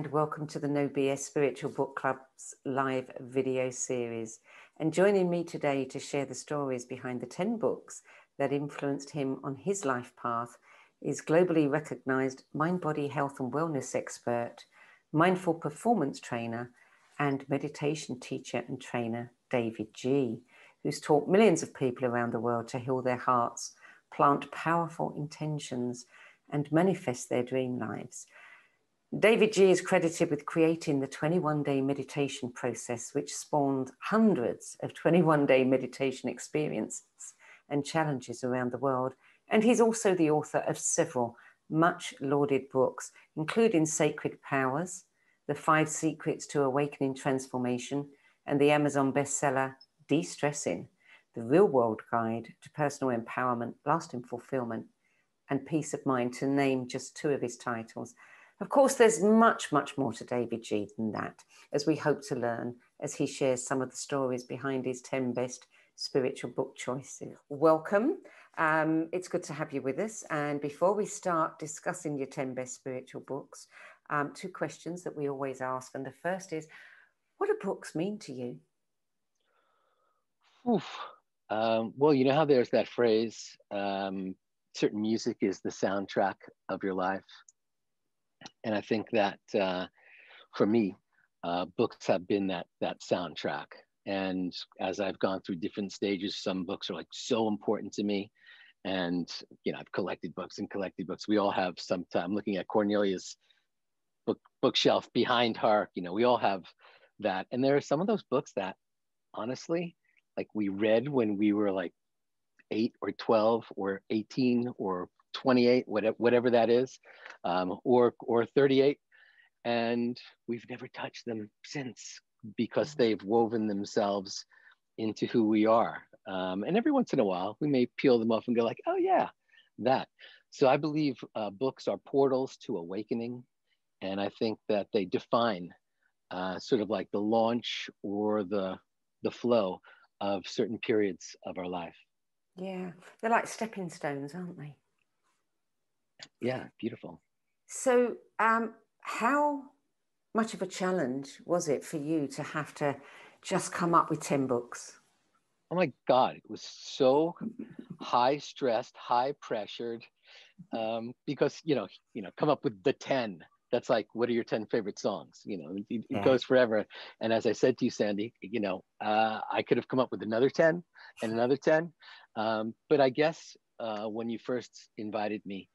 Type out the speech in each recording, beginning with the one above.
and welcome to the No BS Spiritual Book Club's live video series. And joining me today to share the stories behind the 10 books that influenced him on his life path is globally recognized mind body health and wellness expert, mindful performance trainer, and meditation teacher and trainer, davidji., who's taught millions of people around the world to heal their hearts, plant powerful intentions, and manifest their dream lives. David G is credited with creating the 21 day meditation process, which spawned hundreds of 21 day meditation experiences and challenges around the world. And he's also the author of several much lauded books, including Sacred Powers, The Five Secrets to Awakening Transformation, and the Amazon bestseller De Stressing, The Real World Guide to Personal Empowerment, Lasting Fulfillment, and Peace of Mind, to name just two of his titles. Of course, there's much, much more to davidji than that, as we hope to learn as he shares some of the stories behind his 10 best spiritual book choices. Welcome. Um, it's good to have you with us. And before we start discussing your 10 best spiritual books, um, two questions that we always ask. And the first is what do books mean to you? Um, well, you know how there's that phrase um, certain music is the soundtrack of your life? And I think that uh, for me, uh, books have been that that soundtrack. And as I've gone through different stages, some books are like so important to me. And you know, I've collected books and collected books. We all have some time looking at Cornelia's book bookshelf behind her. You know, we all have that. And there are some of those books that honestly, like we read when we were like eight or 12 or 18 or 28, whatever, whatever that is, um, or, or 38. And we've never touched them since because mm-hmm. they've woven themselves into who we are. Um, and every once in a while, we may peel them off and go like, oh yeah, that. So I believe uh, books are portals to awakening. And I think that they define uh, sort of like the launch or the, the flow of certain periods of our life. Yeah, they're like stepping stones, aren't they? Yeah, beautiful. So, um, how much of a challenge was it for you to have to just come up with 10 books? Oh my God, it was so high stressed, high pressured, um, because, you know, you know, come up with the 10. That's like, what are your 10 favorite songs? You know, it, it yeah. goes forever. And as I said to you, Sandy, you know, uh, I could have come up with another 10 and another 10. Um, but I guess uh, when you first invited me,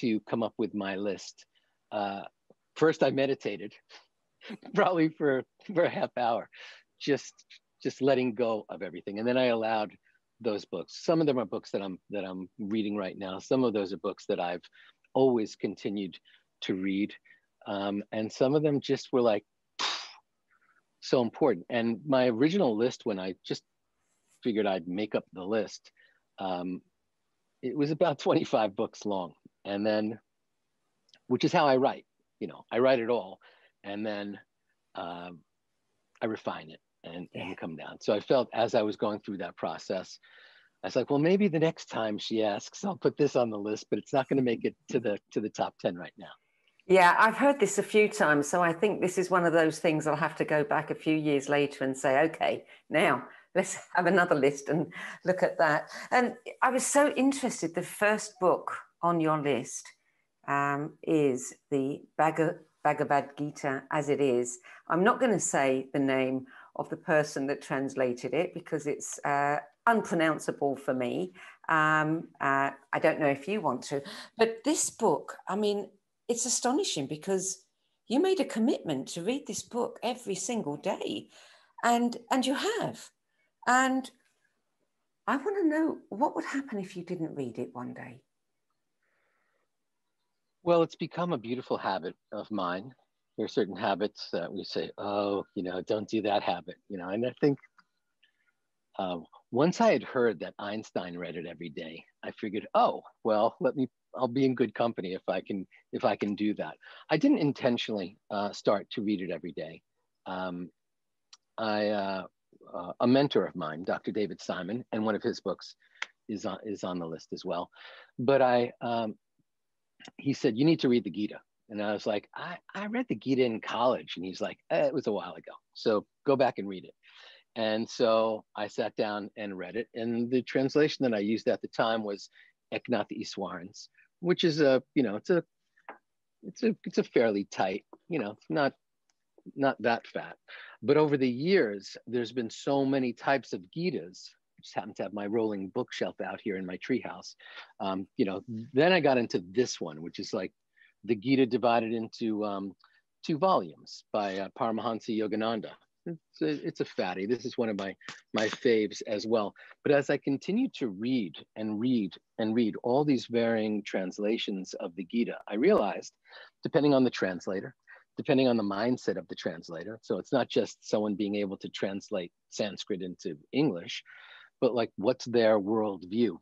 to come up with my list. Uh, first, I meditated, probably for for a half hour, just just letting go of everything, and then I allowed those books. Some of them are books that I'm that I'm reading right now. Some of those are books that I've always continued to read, um, and some of them just were like so important. And my original list, when I just figured I'd make up the list, um, it was about 25 books long and then which is how i write you know i write it all and then um, i refine it and, and come down. So i felt as i was going through that process i was like well maybe the next time she asks i'll put this on the list but it's not going to make it to the to the top 10 right now. Yeah i've heard this a few times so i think this is one of those things i'll have to go back a few years later and say okay now let's have another list and look at that. And i was so interested the first book on your list um, is the Bhagavad Gita as it is. I'm not going to say the name of the person that translated it because it's uh, unpronounceable for me. Um, uh, I don't know if you want to, but this book, I mean, it's astonishing because you made a commitment to read this book every single day, and and you have, and I want to know what would happen if you didn't read it one day. Well, it's become a beautiful habit of mine. There are certain habits that we say, oh, you know, don't do that habit, you know. And I think uh, once I had heard that Einstein read it every day, I figured, oh, well, let me. I'll be in good company if I can if I can do that. I didn't intentionally uh, start to read it every day. Um, I uh, uh a mentor of mine, Dr. David Simon, and one of his books is on is on the list as well. But I um, he said, You need to read the Gita. And I was like, I, I read the Gita in college. And he's like, eh, it was a while ago. So go back and read it. And so I sat down and read it. And the translation that I used at the time was Eknath Easwaran's, which is a, you know, it's a, it's a, it's a fairly tight, you know, not, not that fat. But over the years, there's been so many types of Gitas. I just happen to have my rolling bookshelf out here in my treehouse. Um, you know, then I got into this one, which is like the Gita divided into um, two volumes by uh, Paramahansa Yogananda. It's a, it's a fatty. This is one of my, my faves as well. But as I continued to read and read and read all these varying translations of the Gita, I realized, depending on the translator, depending on the mindset of the translator, so it's not just someone being able to translate Sanskrit into English, but like what's their worldview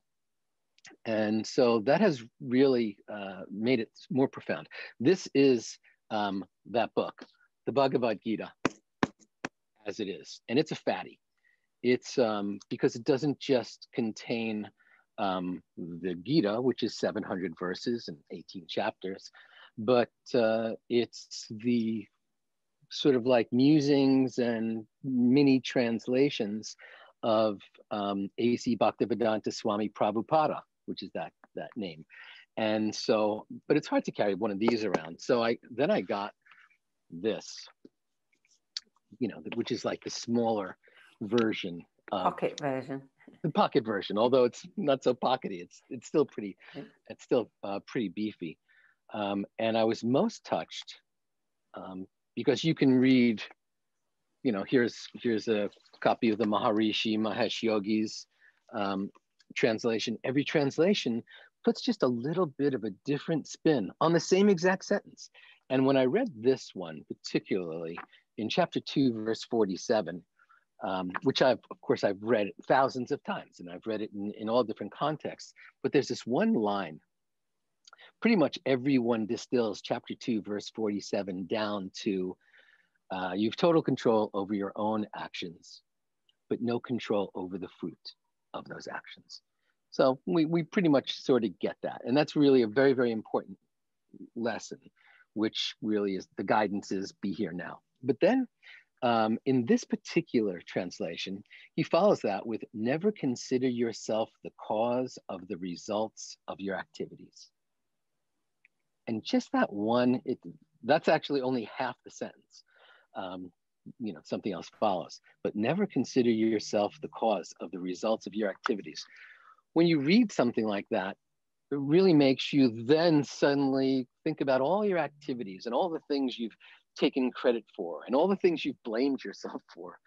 and so that has really uh, made it more profound. This is um, that book, the Bhagavad Gita, as it is, and it's a fatty. It's um, because it doesn't just contain um, the Gita, which is 700 verses and 18 chapters, but uh, it's the sort of like musings and mini translations of um, A.C. Bhaktivedanta Swami Prabhupada, which is that that name. And so, but it's hard to carry one of these around. So I then I got this, you know, which is like the smaller version. Of, pocket version. The pocket version, although it's not so pockety, it's it's still pretty, it's still uh, pretty beefy. Um, and I was most touched um, because you can read, you know, here's here's a copy of the Maharishi Mahesh Yogi's um, translation, every translation puts just a little bit of a different spin on the same exact sentence. And when I read this one, particularly in chapter 2, verse 47, um, which I've, of course, I've read thousands of times and I've read it in, in all different contexts, but there's this one line. Pretty much everyone distills chapter 2, verse 47 down to uh, you've total control over your own actions, but no control over the fruit of those actions. So we, we pretty much sort of get that. And that's really a very, very important lesson, which really is the guidance is be here now. But then um, in this particular translation, he follows that with never consider yourself the cause of the results of your activities. And just that one, it, that's actually only half the sentence. Um, you know something else follows. But never consider yourself the cause of the results of your activities. When you read something like that it really makes you then suddenly think about all your activities and all the things you've taken credit for and all the things you've blamed yourself for.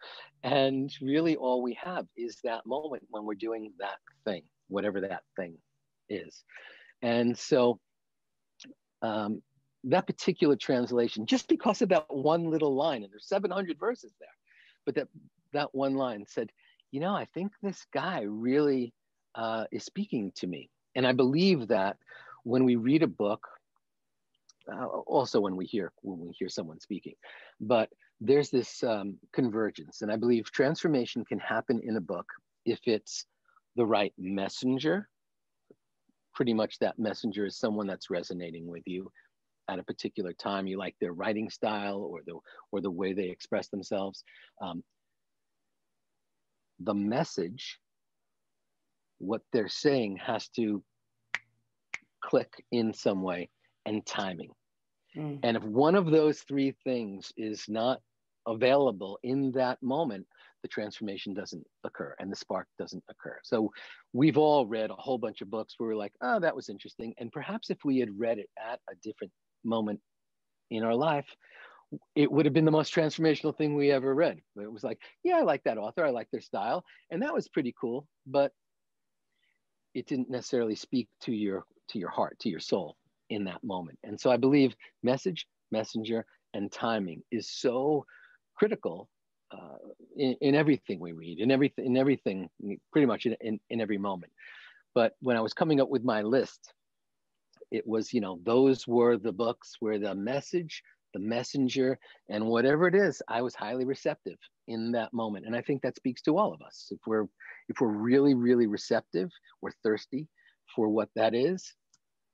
And really all we have is that moment when we're doing that thing whatever that thing is. And so um, that particular translation just because of that one little line and there's 700 verses there but that that one line said you know i think this guy really uh, is speaking to me. And i believe that when we read a book uh, also when we hear when we hear someone speaking but there's this um, convergence and i believe transformation can happen in a book if it's the right messenger. Pretty much that messenger is someone that's resonating with you at a particular time. You like their writing style or the or the way they express themselves. Um, the message, what they're saying, has to click in some way, and timing. Mm. And if one of those three things is not available in that moment, the transformation doesn't occur and the spark doesn't occur. So we've all read a whole bunch of books where we're like, oh, that was interesting. And perhaps if we had read it at a different moment in our life, it would have been the most transformational thing we ever read. It was like, yeah, I like that author, I like their style, and that was pretty cool, but it didn't necessarily speak to your to your heart, to your soul in that moment. And so I believe message, messenger, and timing is so critical uh, in, in, everything we read, in everything, in everything, pretty much in, in, in every moment. But when I was coming up with my list, it was you know those were the books where the message the messenger and whatever it is i was highly receptive in that moment. And i think that speaks to all of us. If we're if we're really really receptive we're thirsty for what that is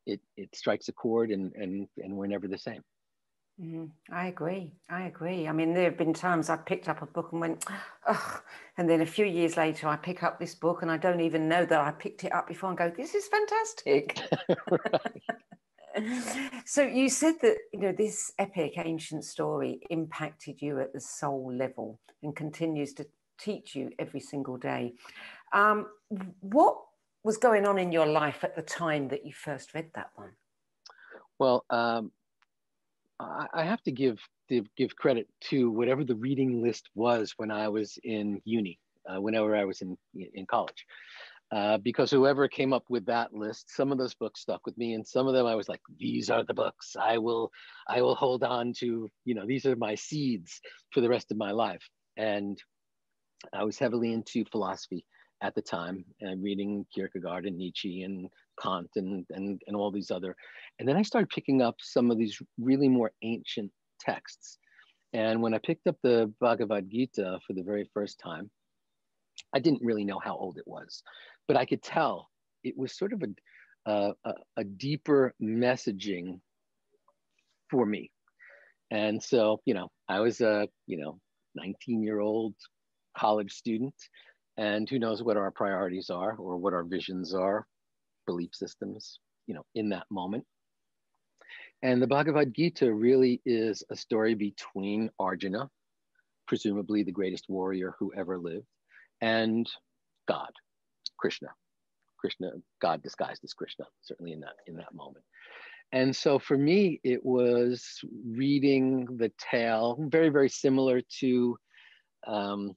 it it strikes a chord and and and we're never the same mm, i agree. I agree. I mean there have been times I've picked up a book and went oh and then a few years later i pick up this book and i don't even know that i picked it up before and go this is fantastic. So you said that you know this epic ancient story impacted you at the soul level and continues to teach you every single day. Um, what was going on in your life at the time that you first read that one? Well, um, I, have to give, give, give credit to whatever the reading list was when I was in uni, uh, whenever I was in in college, uh, because whoever came up with that list, some of those books stuck with me, and some of them I was like, these are the books. I will I will hold on to. You know, these are my seeds for the rest of my life, and I was heavily into philosophy at the time, uh, reading Kierkegaard and Nietzsche and Kant and, and, and all these other. And then I started picking up some of these really more ancient texts. And when I picked up the Bhagavad Gita for the very first time, I didn't really know how old it was, but I could tell it was sort of a, a, a deeper messaging for me. And so, you know, I was a, you know, 19 year old college student and who knows what our priorities are or what our visions are belief systems you know in that moment. And the bhagavad gita really is a story between arjuna presumably the greatest warrior who ever lived and god krishna. Krishna god disguised as krishna certainly in that in that moment. And so for me it was reading the tale very very similar to um,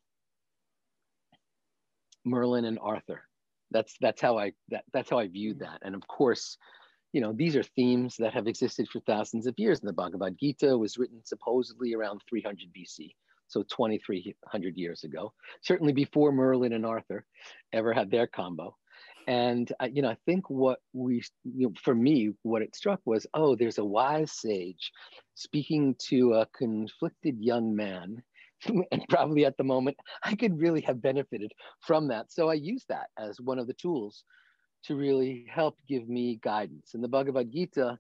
Merlin and Arthur. That's that's how I that, that's how I viewed mm. that. And of course, you know, these are themes that have existed for thousands of years. And the Bhagavad Gita was written supposedly around 300 BC, so 2,300 years ago, certainly before Merlin and Arthur ever had their combo. And I, you know, I think what we, you know, for me, what it struck was, oh, there's a wise sage speaking to a conflicted young man and probably at the moment I could really have benefited from that. So I use that as one of the tools to really help give me guidance. In the Bhagavad Gita,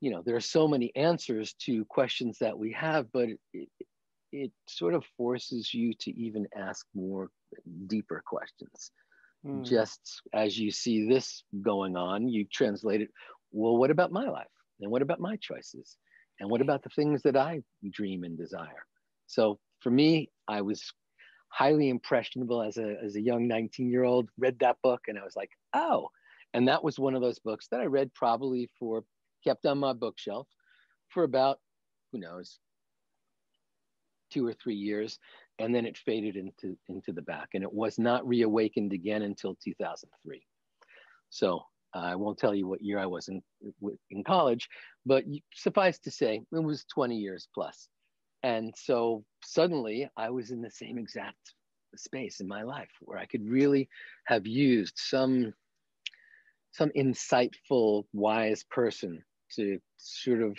you know, there are so many answers to questions that we have, but it, it, it sort of forces you to even ask more deeper questions. Mm. Just as you see this going on, you translate it, well, what about my life? And what about my choices? And what about the things that I dream and desire? So for me, I was highly impressionable as a, as a young 19 year old, read that book and I was like, oh, and that was one of those books that I read probably for, kept on my bookshelf for about, who knows, two or three years. And then it faded into, into the back and it was not reawakened again until 2003. So uh, I won't tell you what year I was in, in college, but suffice to say, it was 20 years plus. And so suddenly I was in the same exact space in my life where I could really have used some some insightful, wise person to sort of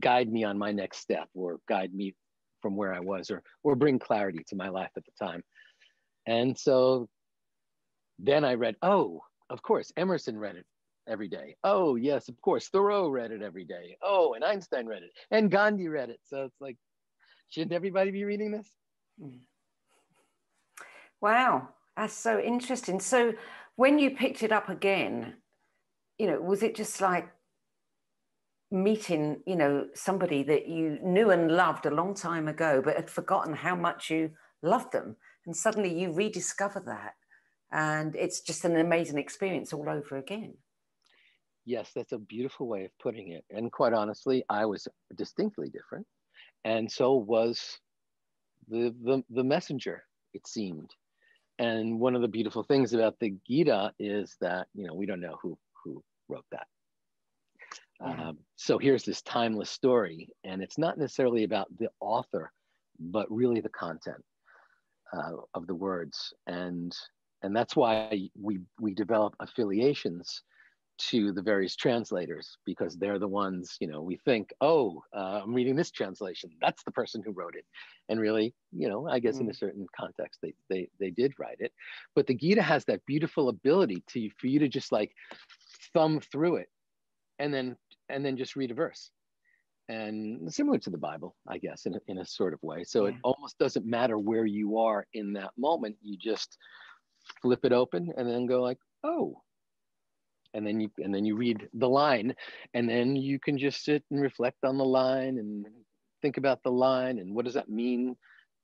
guide me on my next step or guide me from where I was or or bring clarity to my life at the time. And so then I read, oh, of course, Emerson read it every day. Oh, yes, of course, Thoreau read it every day. Oh, and Einstein read it, and Gandhi read it. So it's like Shouldn't everybody be reading this? Wow, that's so interesting. So when you picked it up again, you know, was it just like meeting, you know, somebody that you knew and loved a long time ago, but had forgotten how much you loved them? And suddenly you rediscover that. And it's just an amazing experience all over again. Yes, that's a beautiful way of putting it. And quite honestly, I was distinctly different and so was the, the, the messenger, it seemed. And one of the beautiful things about the Gita is that, you know, we don't know who, who wrote that. Yeah. Um, so here's this timeless story, and it's not necessarily about the author, but really the content uh, of the words. And, and that's why we, we develop affiliations to the various translators because they're the ones you know we think oh uh, i'm reading this translation that's the person who wrote it and really you know i guess mm. in a mm. certain context they, they they did write it but the gita has that beautiful ability to for you to just like thumb through it and then and then just read a verse and similar to the bible i guess in a, in a sort of way so yeah. it almost doesn't matter where you are in that moment you just flip it open and then go like oh and then you and then you read the line and then you can just sit and reflect on the line and think about the line and what does that mean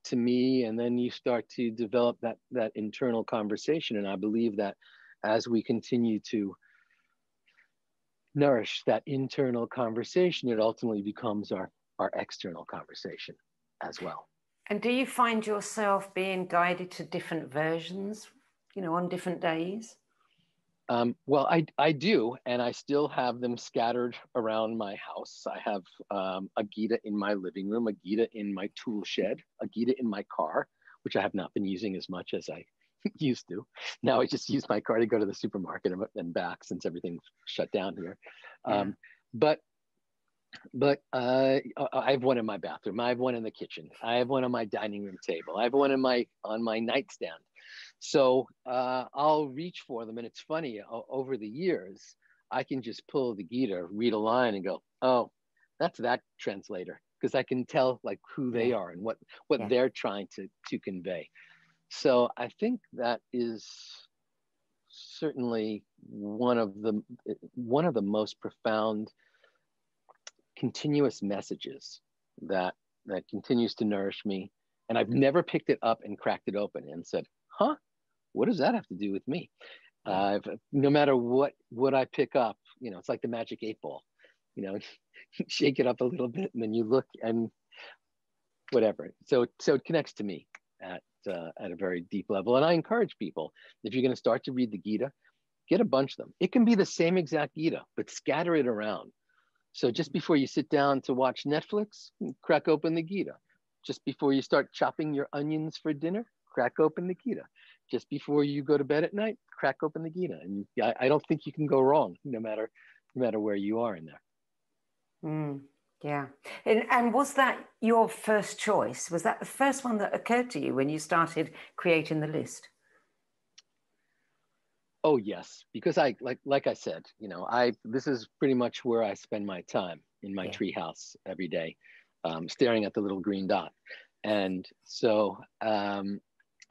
to me? And then you start to develop that that internal conversation. And i believe that as we continue to nourish that internal conversation it ultimately becomes our our external conversation as well. And do you find yourself being guided to different versions you know on different days um, well, I, I do, and I still have them scattered around my house. I have um, a Gita in my living room, a Gita in my tool shed, a Gita in my car, which I have not been using as much as I used to. Now I just use my car to go to the supermarket and back since everything's shut down here. Yeah. Um, but but uh, I have one in my bathroom. I have one in the kitchen. I have one on my dining room table. I have one in my on my nightstand. So uh, I'll reach for them. And it's funny, over the years, I can just pull the Gita, read a line and go, oh, that's that translator. Because I can tell like who they are and what, what yeah. they're trying to, to convey. So I think that is certainly one of the one of the most profound continuous messages that that continues to nourish me and i've never picked it up and cracked it open and said huh what does that have to do with me? Uh, no matter what what I pick up, you know, it's like the magic eight ball. You know, shake it up a little bit, and then you look and whatever. So so it connects to me at uh, at a very deep level. And I encourage people if you're going to start to read the Gita, get a bunch of them. It can be the same exact Gita, but scatter it around. So just before you sit down to watch Netflix, crack open the Gita. Just before you start chopping your onions for dinner, crack open the Gita just before you go to bed at night, crack open the Gita, and I, I don't think you can go wrong, no matter no matter where you are in there. Mm, yeah, and, and was that your first choice? Was that the first one that occurred to you when you started creating the list? Oh yes, because I like like I said, you know, I this is pretty much where I spend my time in my yeah. treehouse every day, um, staring at the little green dot, and so um,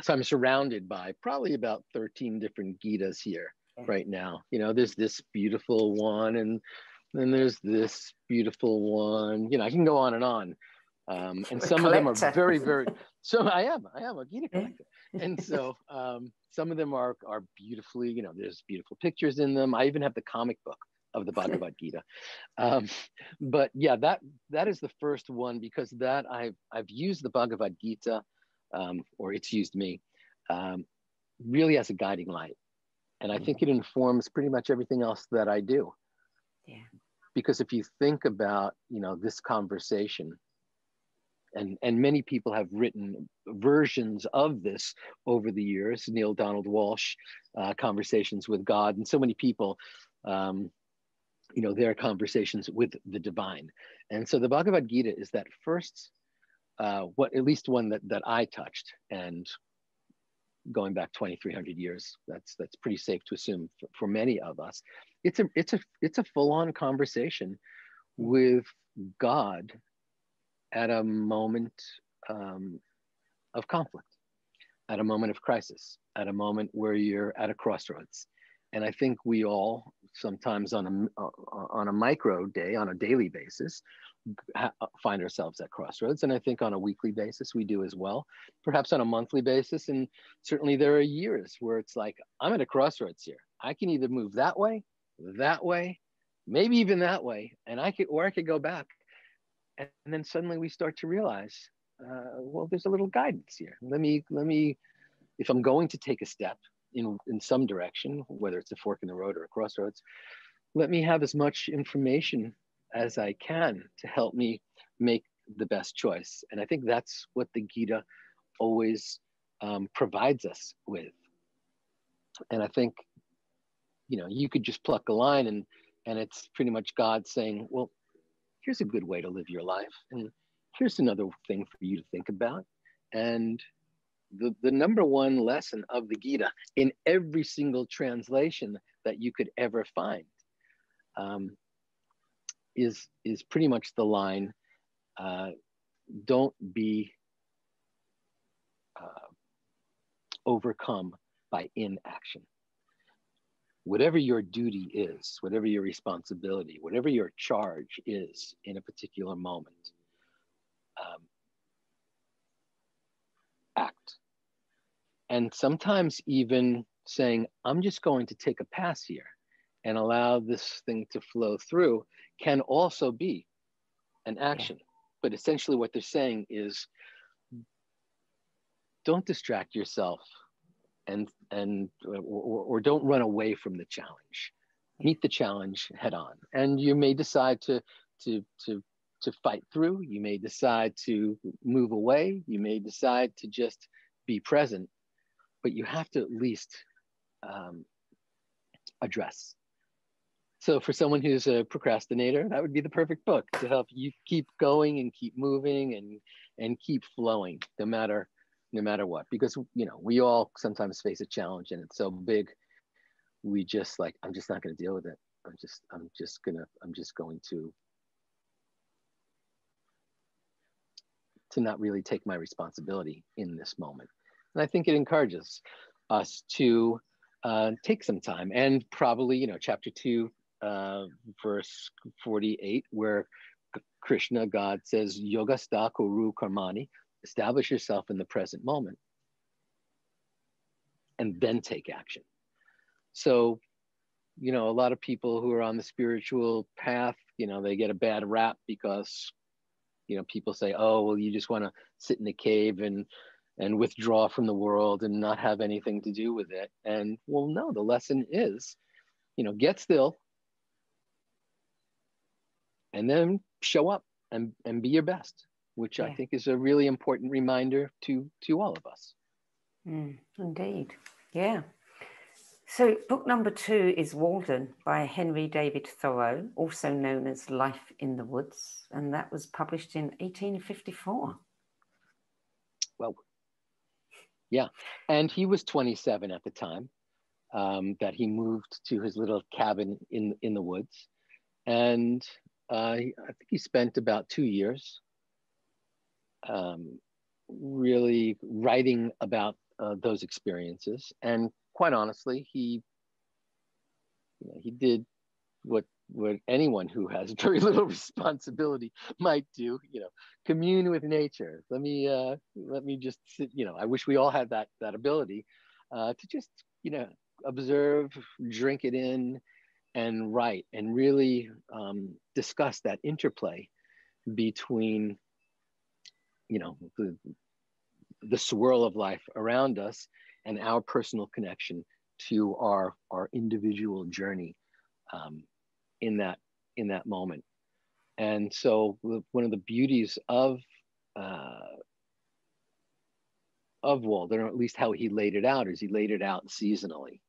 so I'm surrounded by probably about 13 different Gitas here right now. You know, there's this beautiful one, and then there's this beautiful one. You know, I can go on and on. Um, and some of them are very, very. So I am, I am a Gita collector, and so um, some of them are are beautifully. You know, there's beautiful pictures in them. I even have the comic book of the Bhagavad Gita. Um, but yeah, that that is the first one because that I've I've used the Bhagavad Gita um, or it's used me, um, really as a guiding light. And I think it informs pretty much everything else that I do. Yeah. Because if you think about, you know, this conversation, and, and many people have written versions of this over the years, Neale Donald Walsch, uh, Conversations with God, and so many people, um, you know, their conversations with the divine. And so the Bhagavad Gita is that first uh, what at least one that, that I touched. And going back 2300 years that's that's pretty safe to assume for, for many of us. It's a it's a it's a full-on conversation with god at a moment um, of conflict at a moment of crisis at a moment where you're at a crossroads. And i think we all sometimes on a on a micro day on a daily basis find ourselves at crossroads. And I think on a weekly basis, we do as well, perhaps on a monthly basis. And certainly there are years where it's like, I'm at a crossroads here. I can either move that way, that way, maybe even that way. And I could, or I could go back. And, then suddenly we start to realize, uh, well, there's a little guidance here. Let me, let me, if I'm going to take a step in, in some direction, whether it's a fork in the road or a crossroads, let me have as much information as I can to help me make the best choice. And I think that's what the Gita always um, provides us with. And I think, you know, you could just pluck a line and and it's pretty much God saying, well, here's a good way to live your life. And here's another thing for you to think about. And the, the number one lesson of the Gita in every single translation that you could ever find um, is is pretty much the line. Uh, don't be uh, overcome by inaction. Whatever your duty is, whatever your responsibility, whatever your charge is in a particular moment, um, act. And sometimes even saying, I'm just going to take a pass here and allow this thing to flow through can also be an action. Yeah. But essentially, what they're saying is don't distract yourself and and or, or don't run away from the challenge. Meet the challenge head on. And you may decide to to to to fight through. You may decide to move away. You may decide to just be present. But you have to at least um, address so for someone who's a procrastinator that would be the perfect book to help you keep going and keep moving and and keep flowing no matter no matter what. Because you know we all sometimes face a challenge and it's so big we just like i'm just not going to deal with it. I'm just i'm just gonna i'm just going to to not really take my responsibility in this moment. And i think it encourages us to uh, take some time and probably you know chapter 2 uh, verse 48 where krishna god says yogastha kuru karmani establish yourself in the present moment and then take action. So you know a lot of people who are on the spiritual path you know they get a bad rap because you know people say oh well you just want to sit in a cave and and withdraw from the world and not have anything to do with it. And well no the lesson is you know get still and then show up and and be your best which yeah. I think is a really important reminder to to all of us. Mm, indeed, yeah. So, book number two is Walden by Henry David Thoreau, also known as Life in the Woods, and that was published in 1854. Well, yeah, and he was 27 at the time um, that he moved to his little cabin in in the woods, and uh, I think he spent about two years um, really writing about uh, those experiences. And quite honestly, he you know, he did what what anyone who has very little responsibility might do. You know, commune with nature. Let me uh, let me just sit, you know. I wish we all had that that ability uh, to just you know observe, drink it in, and write, and really um, discuss that interplay between you know the the swirl of life around us and our personal connection to our our individual journey um, in that in that moment and so one of the beauties of uh, of Walden, or at least how he laid it out, is he laid it out seasonally.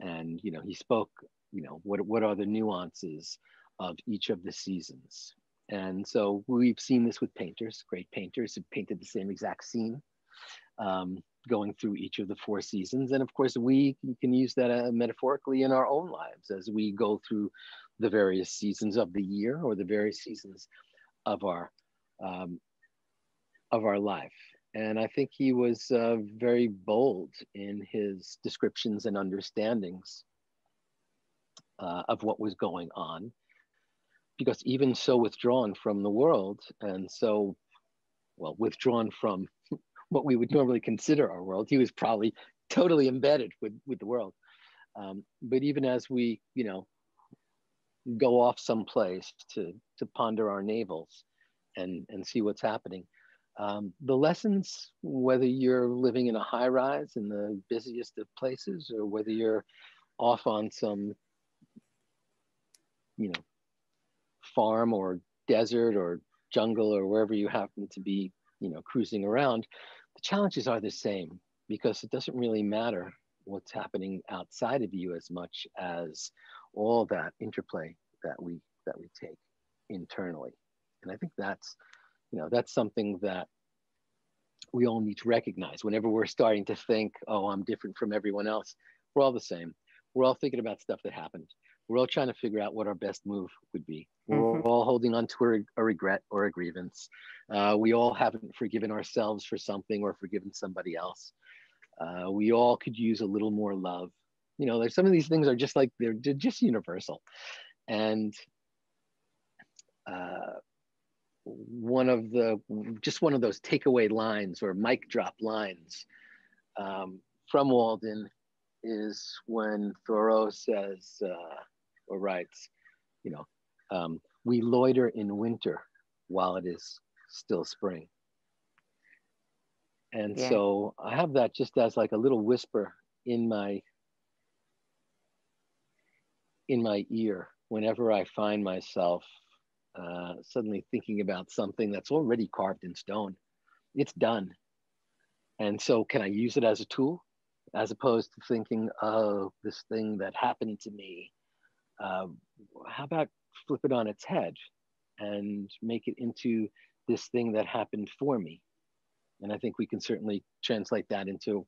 And you know, he spoke, you know, what what are the nuances of each of the seasons? And so we've seen this with painters, great painters who painted the same exact scene um, going through each of the four seasons. And of course, we can use that uh, metaphorically in our own lives as we go through the various seasons of the year or the various seasons of our um, of our life. And I think he was uh, very bold in his descriptions and understandings uh, of what was going on. Because even so withdrawn from the world and so well withdrawn from what we would normally consider our world he was probably totally embedded with with the world. Um, but even as we you know go off someplace to to ponder our navels and and see what's happening um, the lessons whether you're living in a high rise in the busiest of places or whether you're off on some you know farm or desert or jungle or wherever you happen to be, you know, cruising around, the challenges are the same because it doesn't really matter what's happening outside of you as much as all that interplay that we that we take internally. And I think that's, you know, that's something that we all need to recognize whenever we're starting to think, oh, I'm different from everyone else. We're all the same. We're all thinking about stuff that happened we're all trying to figure out what our best move would be. We're mm-hmm. all holding on to a, regret or a grievance. Uh, we all haven't forgiven ourselves for something or forgiven somebody else. Uh, we all could use a little more love. You know, there's some of these things are just like they're, they're just universal. And uh, one of the just one of those takeaway lines or mic drop lines um, from Walden is when Thoreau says uh, or writes, you know, um, we loiter in winter while it is still spring. And yeah. so I have that just as like a little whisper in my in my ear whenever I find myself uh, suddenly thinking about something that's already carved in stone. It's done. And so, can I use it as a tool as opposed to thinking, oh, this thing that happened to me? Uh, how about flip it on its head and make it into this thing that happened for me? And I think we can certainly translate that into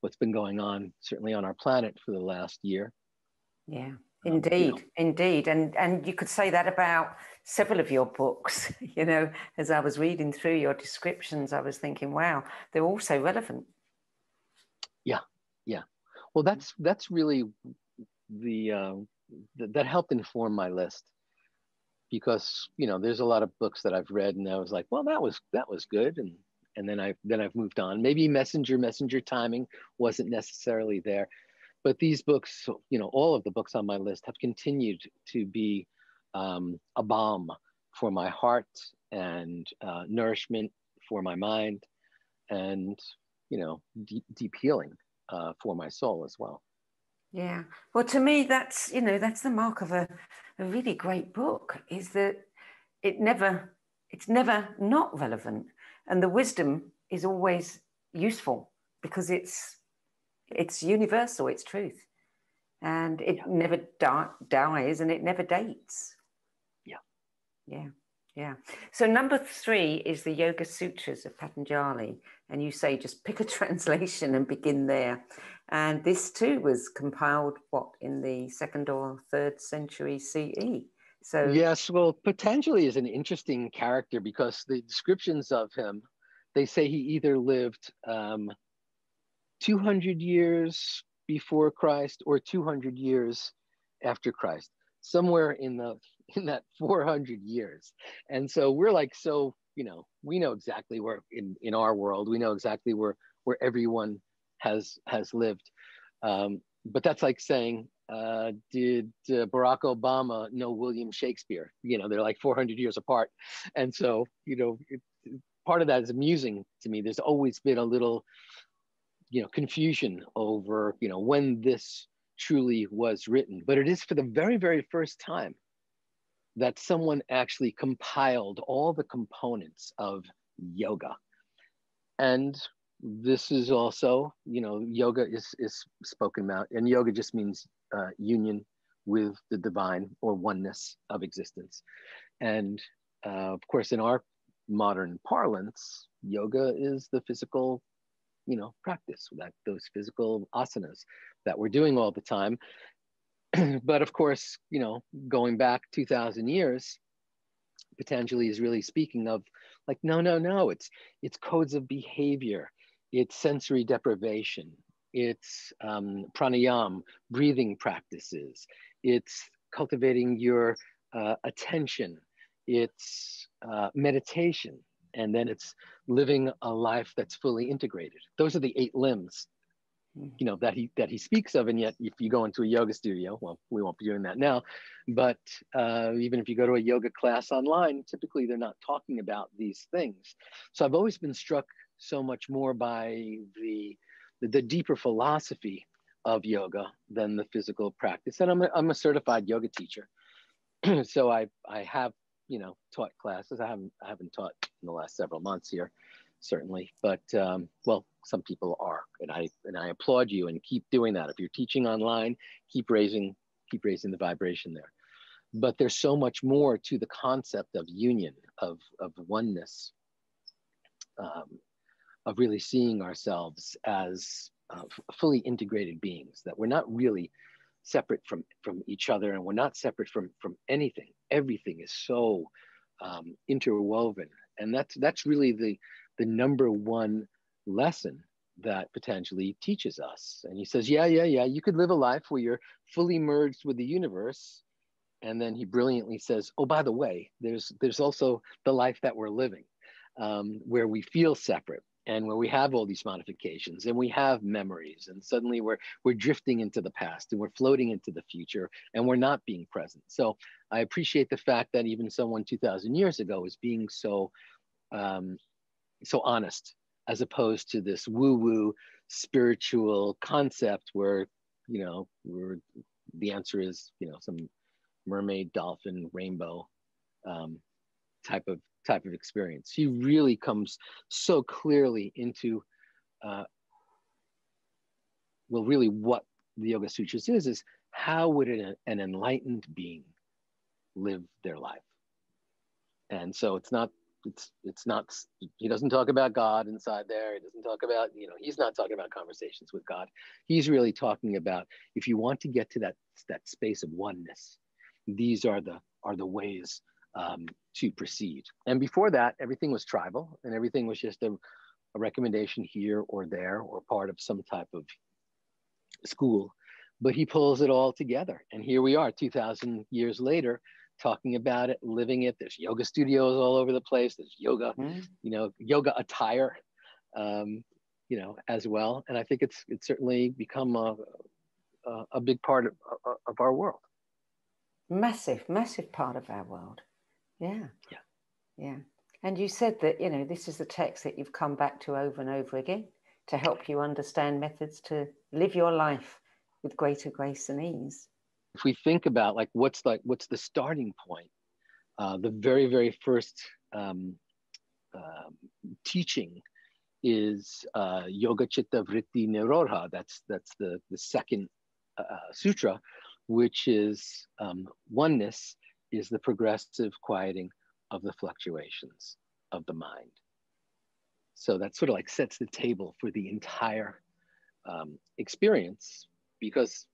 what's been going on, certainly on our planet for the last year. Yeah. Indeed, indeed, and and you could say that about several of your books. You know, as I was reading through your descriptions, I was thinking, wow, they're all so relevant. Yeah, yeah. Well, that's that's really the uh, th- that helped inform my list because you know there's a lot of books that I've read and I was like, well, that was that was good, and and then I then I've moved on. Maybe messenger messenger timing wasn't necessarily there but these books, you know, all of the books on my list have continued to be um, a balm for my heart and uh, nourishment for my mind and, you know, deep, deep healing uh, for my soul as well. Yeah. Well, to me, that's, you know, that's the mark of a, a really great book is that it never, it's never not relevant. And the wisdom is always useful because it's it's universal, it's truth. And it yeah. never di- dies and it never dates. Yeah. Yeah. Yeah. So number three is the Yoga Sutras of Patanjali. And you say just pick a translation and begin there. And this too was compiled, what, in the second or third century CE? So yes, well, Patanjali is an interesting character because the descriptions of him, they say he either lived um, 200 years before Christ or 200 years after Christ, somewhere in the in that 400 years. And so we're like so, you know, we know exactly where in in our world, we know exactly where where everyone has has lived. Um, but that's like saying, uh, did uh, Barack Obama know William Shakespeare? You know, they're like 400 years apart, and so you know, it, part of that is amusing to me. There's always been a little you know confusion over you know when this truly was written. But it is for the very very first time that someone actually compiled all the components of yoga. And this is also you know yoga is is spoken about and yoga just means uh, union with the divine or oneness of existence. And uh, of course in our modern parlance yoga is the physical you know practice that those physical asanas that we're doing all the time. But of course you know going back 2000 years Patanjali is really speaking of like no no no it's it's codes of behavior it's sensory deprivation it's um, pranayam breathing practices it's cultivating your uh, attention it's uh, meditation and then it's living a life that's fully integrated. Those are the eight limbs hmm. you know that he that he speaks of. And yet if you go into a yoga studio well we won't be doing that now but uh, even if you go to a yoga class online typically they're not talking about these things. So i've always been struck so much more by the the, the deeper philosophy of yoga than the physical practice. And i'm a, I'm a certified yoga teacher. So i i have you know taught classes. I haven't i haven't taught in the last several months here certainly but um, well some people are and i and i applaud you and keep doing that. If you're teaching online keep raising keep raising the vibration there. But there's so much more to the concept of union of of oneness um, of really seeing ourselves as uh, fully integrated beings that we're not really separate from from each other and we're not separate from from anything. Everything is so um, interwoven. And that's that's really the the number one lesson that potentially teaches us. And he says yeah yeah yeah you could live a life where you're fully merged with the universe. And then he brilliantly says oh by the way there's there's also the life that we're living um, where we feel separate and where we have all these modifications and we have memories and suddenly we're we're drifting into the past and we're floating into the future and we're not being present. So i appreciate the fact that even someone 2000 years ago is being so um, so honest as opposed to this woo woo spiritual concept where you know where the answer is you know some mermaid dolphin rainbow um, type of type of experience. He really comes so clearly into, uh, well, really what the Yoga Sutras is, is how would an, an enlightened being live their life? And so it's not, it's, it's not, he doesn't talk about God inside there. He doesn't talk about, you know, he's not talking about conversations with God. He's really talking about if you want to get to that, that space of oneness, these are the, are the ways um, to proceed. And before that, everything was tribal and everything was just a, a recommendation here or there or part of some type of school. But he pulls it all together. And here we are, 2000 years later, talking about it, living it. There's yoga studios all over the place. There's yoga, mm. you know, yoga attire, um, you know, as well. And I think it's it's certainly become a, a, a big part of, of our world. Massive, massive part of our world. Yeah. Yeah. Yeah. And you said that, you know, this is the text that you've come back to over and over again to help you understand methods to live your life with greater grace and ease. If we think about like what's like what's the starting point, uh, the very very first um, uh, teaching is uh, Yoga Chitta Vritti Nirodha. That's that's the the second uh, sutra, which is um, oneness is the progressive quieting of the fluctuations of the mind. So that sort of like sets the table for the entire um, experience because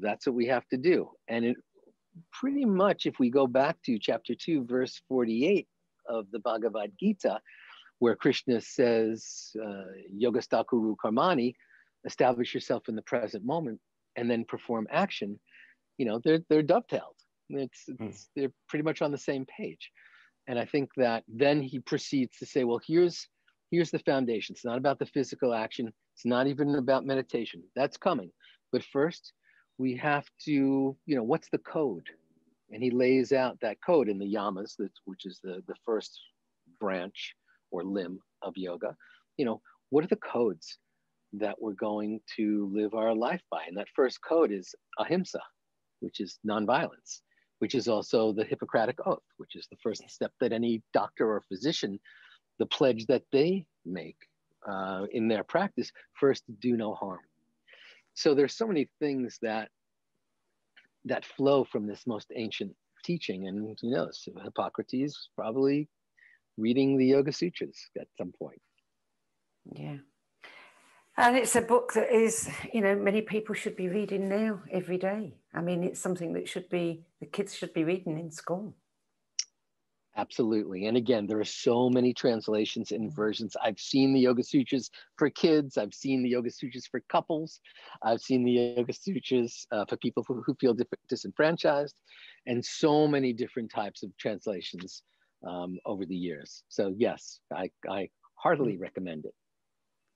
that's what we have to do. And it pretty much, if we go back to chapter 2, verse 48 of the Bhagavad Gita, where Krishna says, uh, Yogastha Kuru Karmani, establish yourself in the present moment and then perform action, you know, they're, they're dovetailed. It's, hmm. it's they're pretty much on the same page. And I think that then he proceeds to say, well, here's here's the foundation. It's not about the physical action. It's not even about meditation. That's coming. But first, we have to, you know, what's the code? And he lays out that code in the yamas, which is the, the first branch or limb of yoga. You know, what are the codes that we're going to live our life by? And that first code is ahimsa, which is nonviolence which is also the Hippocratic Oath, which is the first step that any doctor or physician, the pledge that they make uh, in their practice, first do no harm. So there's so many things that that flow from this most ancient teaching, and you know, so Hippocrates probably reading the Yoga Sutras at some point. Yeah. And it's a book that is, you know, many people should be reading now every day. I mean, it's something that should be, the kids should be reading in school. Absolutely. And again, there are so many translations and versions. I've seen the Yoga Sutras for kids. I've seen the Yoga Sutras for couples. I've seen the Yoga Sutras uh, for people who, who feel disenfranchised, and so many different types of translations um, over the years. So, yes, I, I heartily recommend it.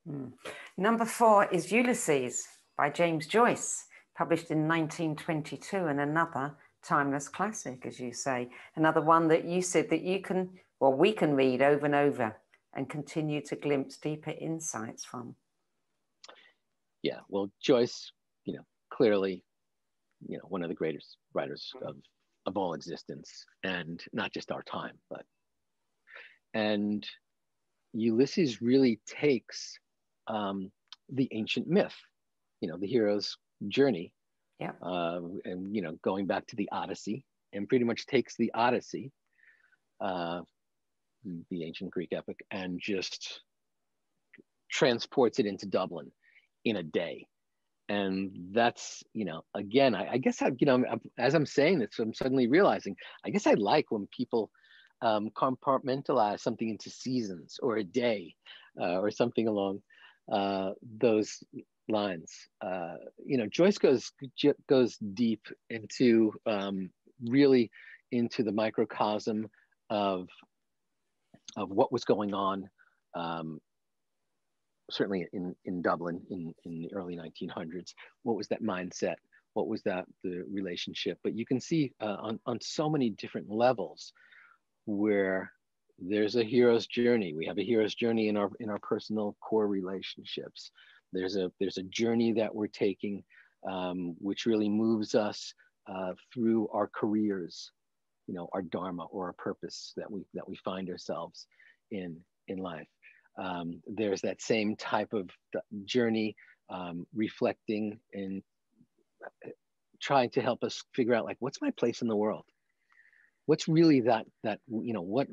Mm. Number four is Ulysses by James Joyce, published in 1922, and another timeless classic, as you say. Another one that you said that you can, well, we can read over and over and continue to glimpse deeper insights from. Yeah, well, Joyce, you know, clearly, you know, one of the greatest writers of, of all existence, and not just our time, but and Ulysses really takes um, the ancient myth, you know, the hero's journey. Yeah. Uh, and, you know, going back to the Odyssey and pretty much takes the Odyssey, uh, the ancient Greek epic, and just transports it into Dublin in a day and that's you know again I, I guess I you know as I'm saying this I'm suddenly realizing I guess I like when people um, compartmentalize something into seasons or a day uh, or something along uh, those lines. Uh, you know, Joyce goes goes deep into um, really into the microcosm of of what was going on. Um, certainly in, in Dublin in, in the early 1900s, what was that mindset? What was that the relationship? But you can see uh, on, on so many different levels where there's a hero's journey. We have a hero's journey in our in our personal core relationships. There's a there's a journey that we're taking, um, which really moves us uh, through our careers, you know, our dharma or our purpose that we that we find ourselves in in life. Um, there's that same type of journey, um, reflecting and uh, trying to help us figure out like what's my place in the world what's really that that you know what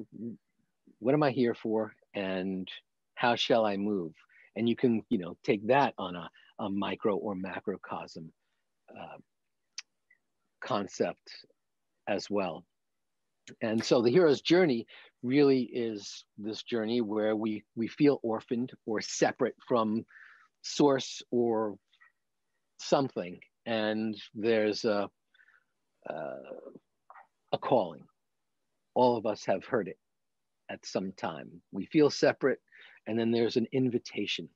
what am i here for? And how shall i move? And you can you know take that on a, a micro or macrocosm uh, concept as well. And so the hero's journey really is this journey where we we feel orphaned or separate from source or something. And there's a uh, a calling. All of us have heard it at some time. We feel separate, and then there's an invitation.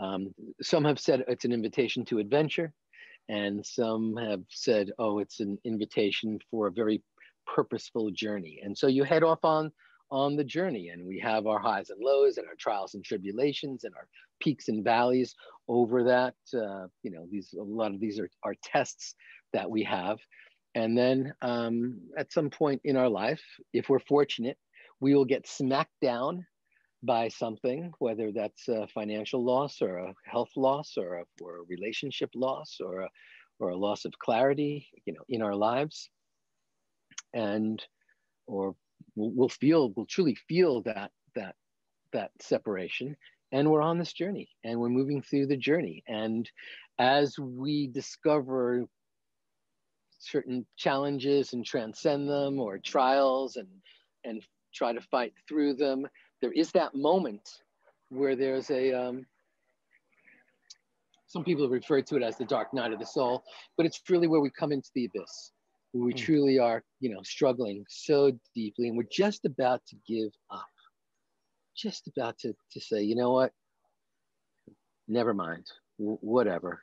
Um, some have said it's an invitation to adventure, and some have said, oh, it's an invitation for a very purposeful journey. And so you head off on on the journey, and we have our highs and lows, and our trials and tribulations, and our peaks and valleys over that. Uh, you know, these a lot of these are, are tests that we have. And then um, at some point in our life, if we're fortunate, we will get smacked down by something, whether that's a financial loss or a health loss or a, or a relationship loss or a, or a loss of clarity, you know, in our lives. And, or we'll, we'll feel, we'll truly feel that, that, that separation. And we're on this journey and we're moving through the journey. And as we discover certain challenges and transcend them or trials and and try to fight through them. There is that moment where there's a um, some people refer to it as the dark night of the soul but it's really where we come into the abyss where we mm. truly are you know struggling so deeply and we're just about to give up. Just about to, to say you know what? Never mind. W- whatever.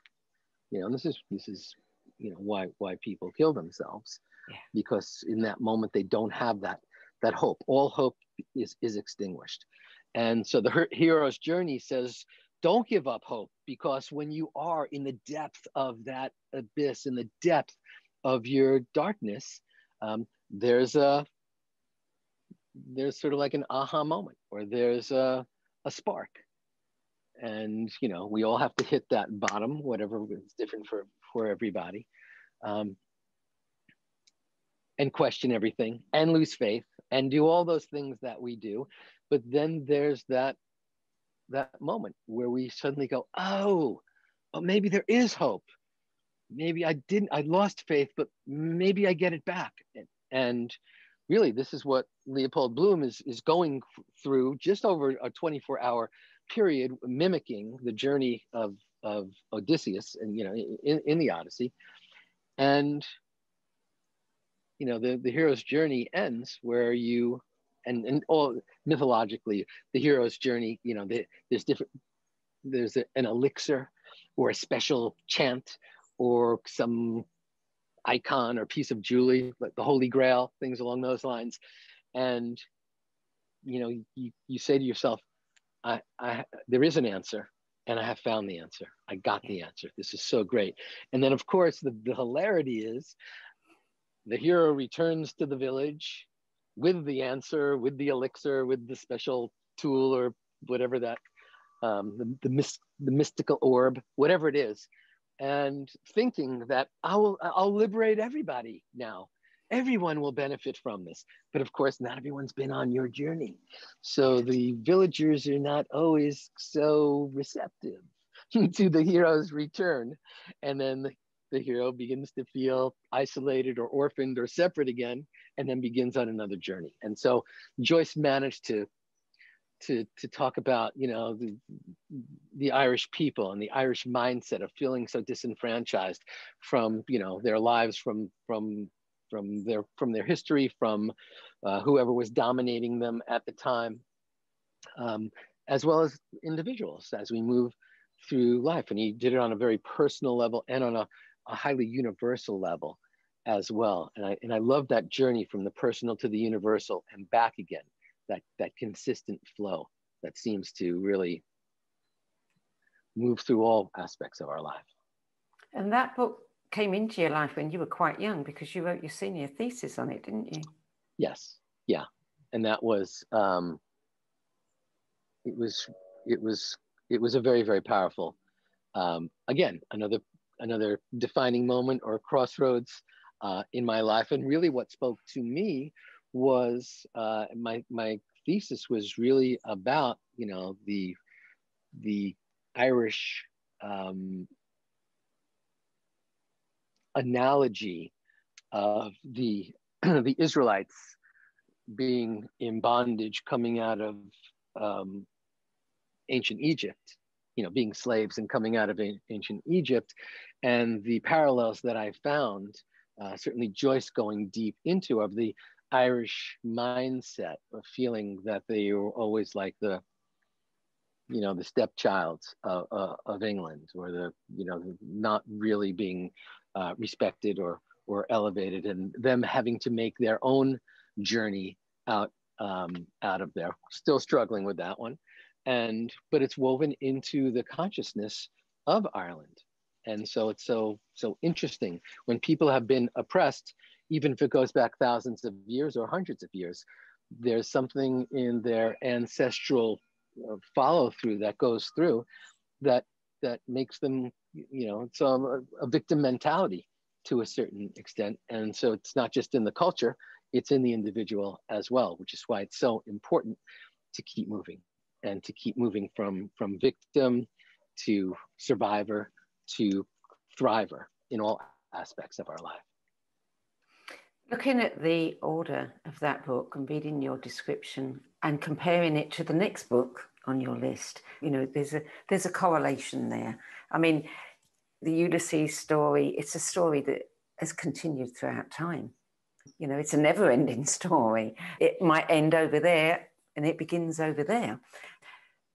You know this is this is you know why why people kill themselves. Yeah. because in that moment they don't have that that hope all hope is is extinguished. And so the hero's journey says don't give up hope because when you are in the depth of that abyss in the depth of your darkness um, there's a there's sort of like an aha moment or there's a, a spark. And you know we all have to hit that bottom whatever is different for for everybody um, and question everything and lose faith and do all those things that we do. But then there's that that moment where we suddenly go oh well, maybe there is hope. Maybe i didn't i lost faith but maybe i get it back. And, and really this is what leopold bloom is is going through just over a 24 hour period mimicking the journey of of Odysseus and you know in, in the Odyssey, and you know the the hero's journey ends where you and and all mythologically the hero's journey you know the, there's different there's a, an elixir or a special chant or some icon or piece of jewelry like the holy grail things along those lines and you know you, you say to yourself I, I there is an answer and I have found the answer. I got the answer. This is so great. And then, of course, the, the hilarity is the hero returns to the village with the answer, with the elixir, with the special tool or whatever that, um, the, the, the mystical orb, whatever it is, and thinking that I will, I'll liberate everybody now. Everyone will benefit from this. But of course, not everyone's been on your journey. So the villagers are not always so receptive. to the hero's return, and then the, the hero begins to feel isolated or orphaned or separate again, and then begins on another journey. And so Joyce managed to to to talk about you know the, the Irish people and the Irish mindset of feeling so disenfranchised from you know their lives from from from their from their history from uh, whoever was dominating them at the time um, as well as individuals as we move through life and he did it on a very personal level and on a, a highly universal level as well and I and I love that journey from the personal to the universal and back again that that consistent flow that seems to really move through all aspects of our life. And that book came into your life when you were quite young because you wrote your senior thesis on it, didn't you? Yes, yeah, and that was um, it was it was it was a very very powerful um, again another another defining moment or crossroads uh, in my life. And really what spoke to me was uh, my my thesis was really about you know the the Irish um, analogy of the the Israelites being in bondage coming out of um, ancient Egypt, you know, being slaves and coming out of ancient Egypt, and the parallels that I found, uh, certainly Joyce going deep into of the Irish mindset of feeling that they were always like the, you know, the stepchild of, uh, of England or the, you know, not really being uh, respected or, or elevated and them having to make their own journey out, um, out of there. Still struggling with that one. And, but it's woven into the consciousness of Ireland. And so it's so, so interesting when people have been oppressed even if it goes back thousands of years or hundreds of years, there's something in their ancestral uh, follow through that goes through that that makes them, you know, it's a, a victim mentality to a certain extent. And so it's not just in the culture, it's in the individual as well, which is why it's so important to keep moving and to keep moving from, from victim to survivor to thriver in all aspects of our life. Looking at the order of that book and reading your description and comparing it to the next book on your list, you know, there's a there's a correlation there. I mean, the Ulysses story, it's a story that has continued throughout time. You know, it's a never-ending story. It might end over there and it begins over there.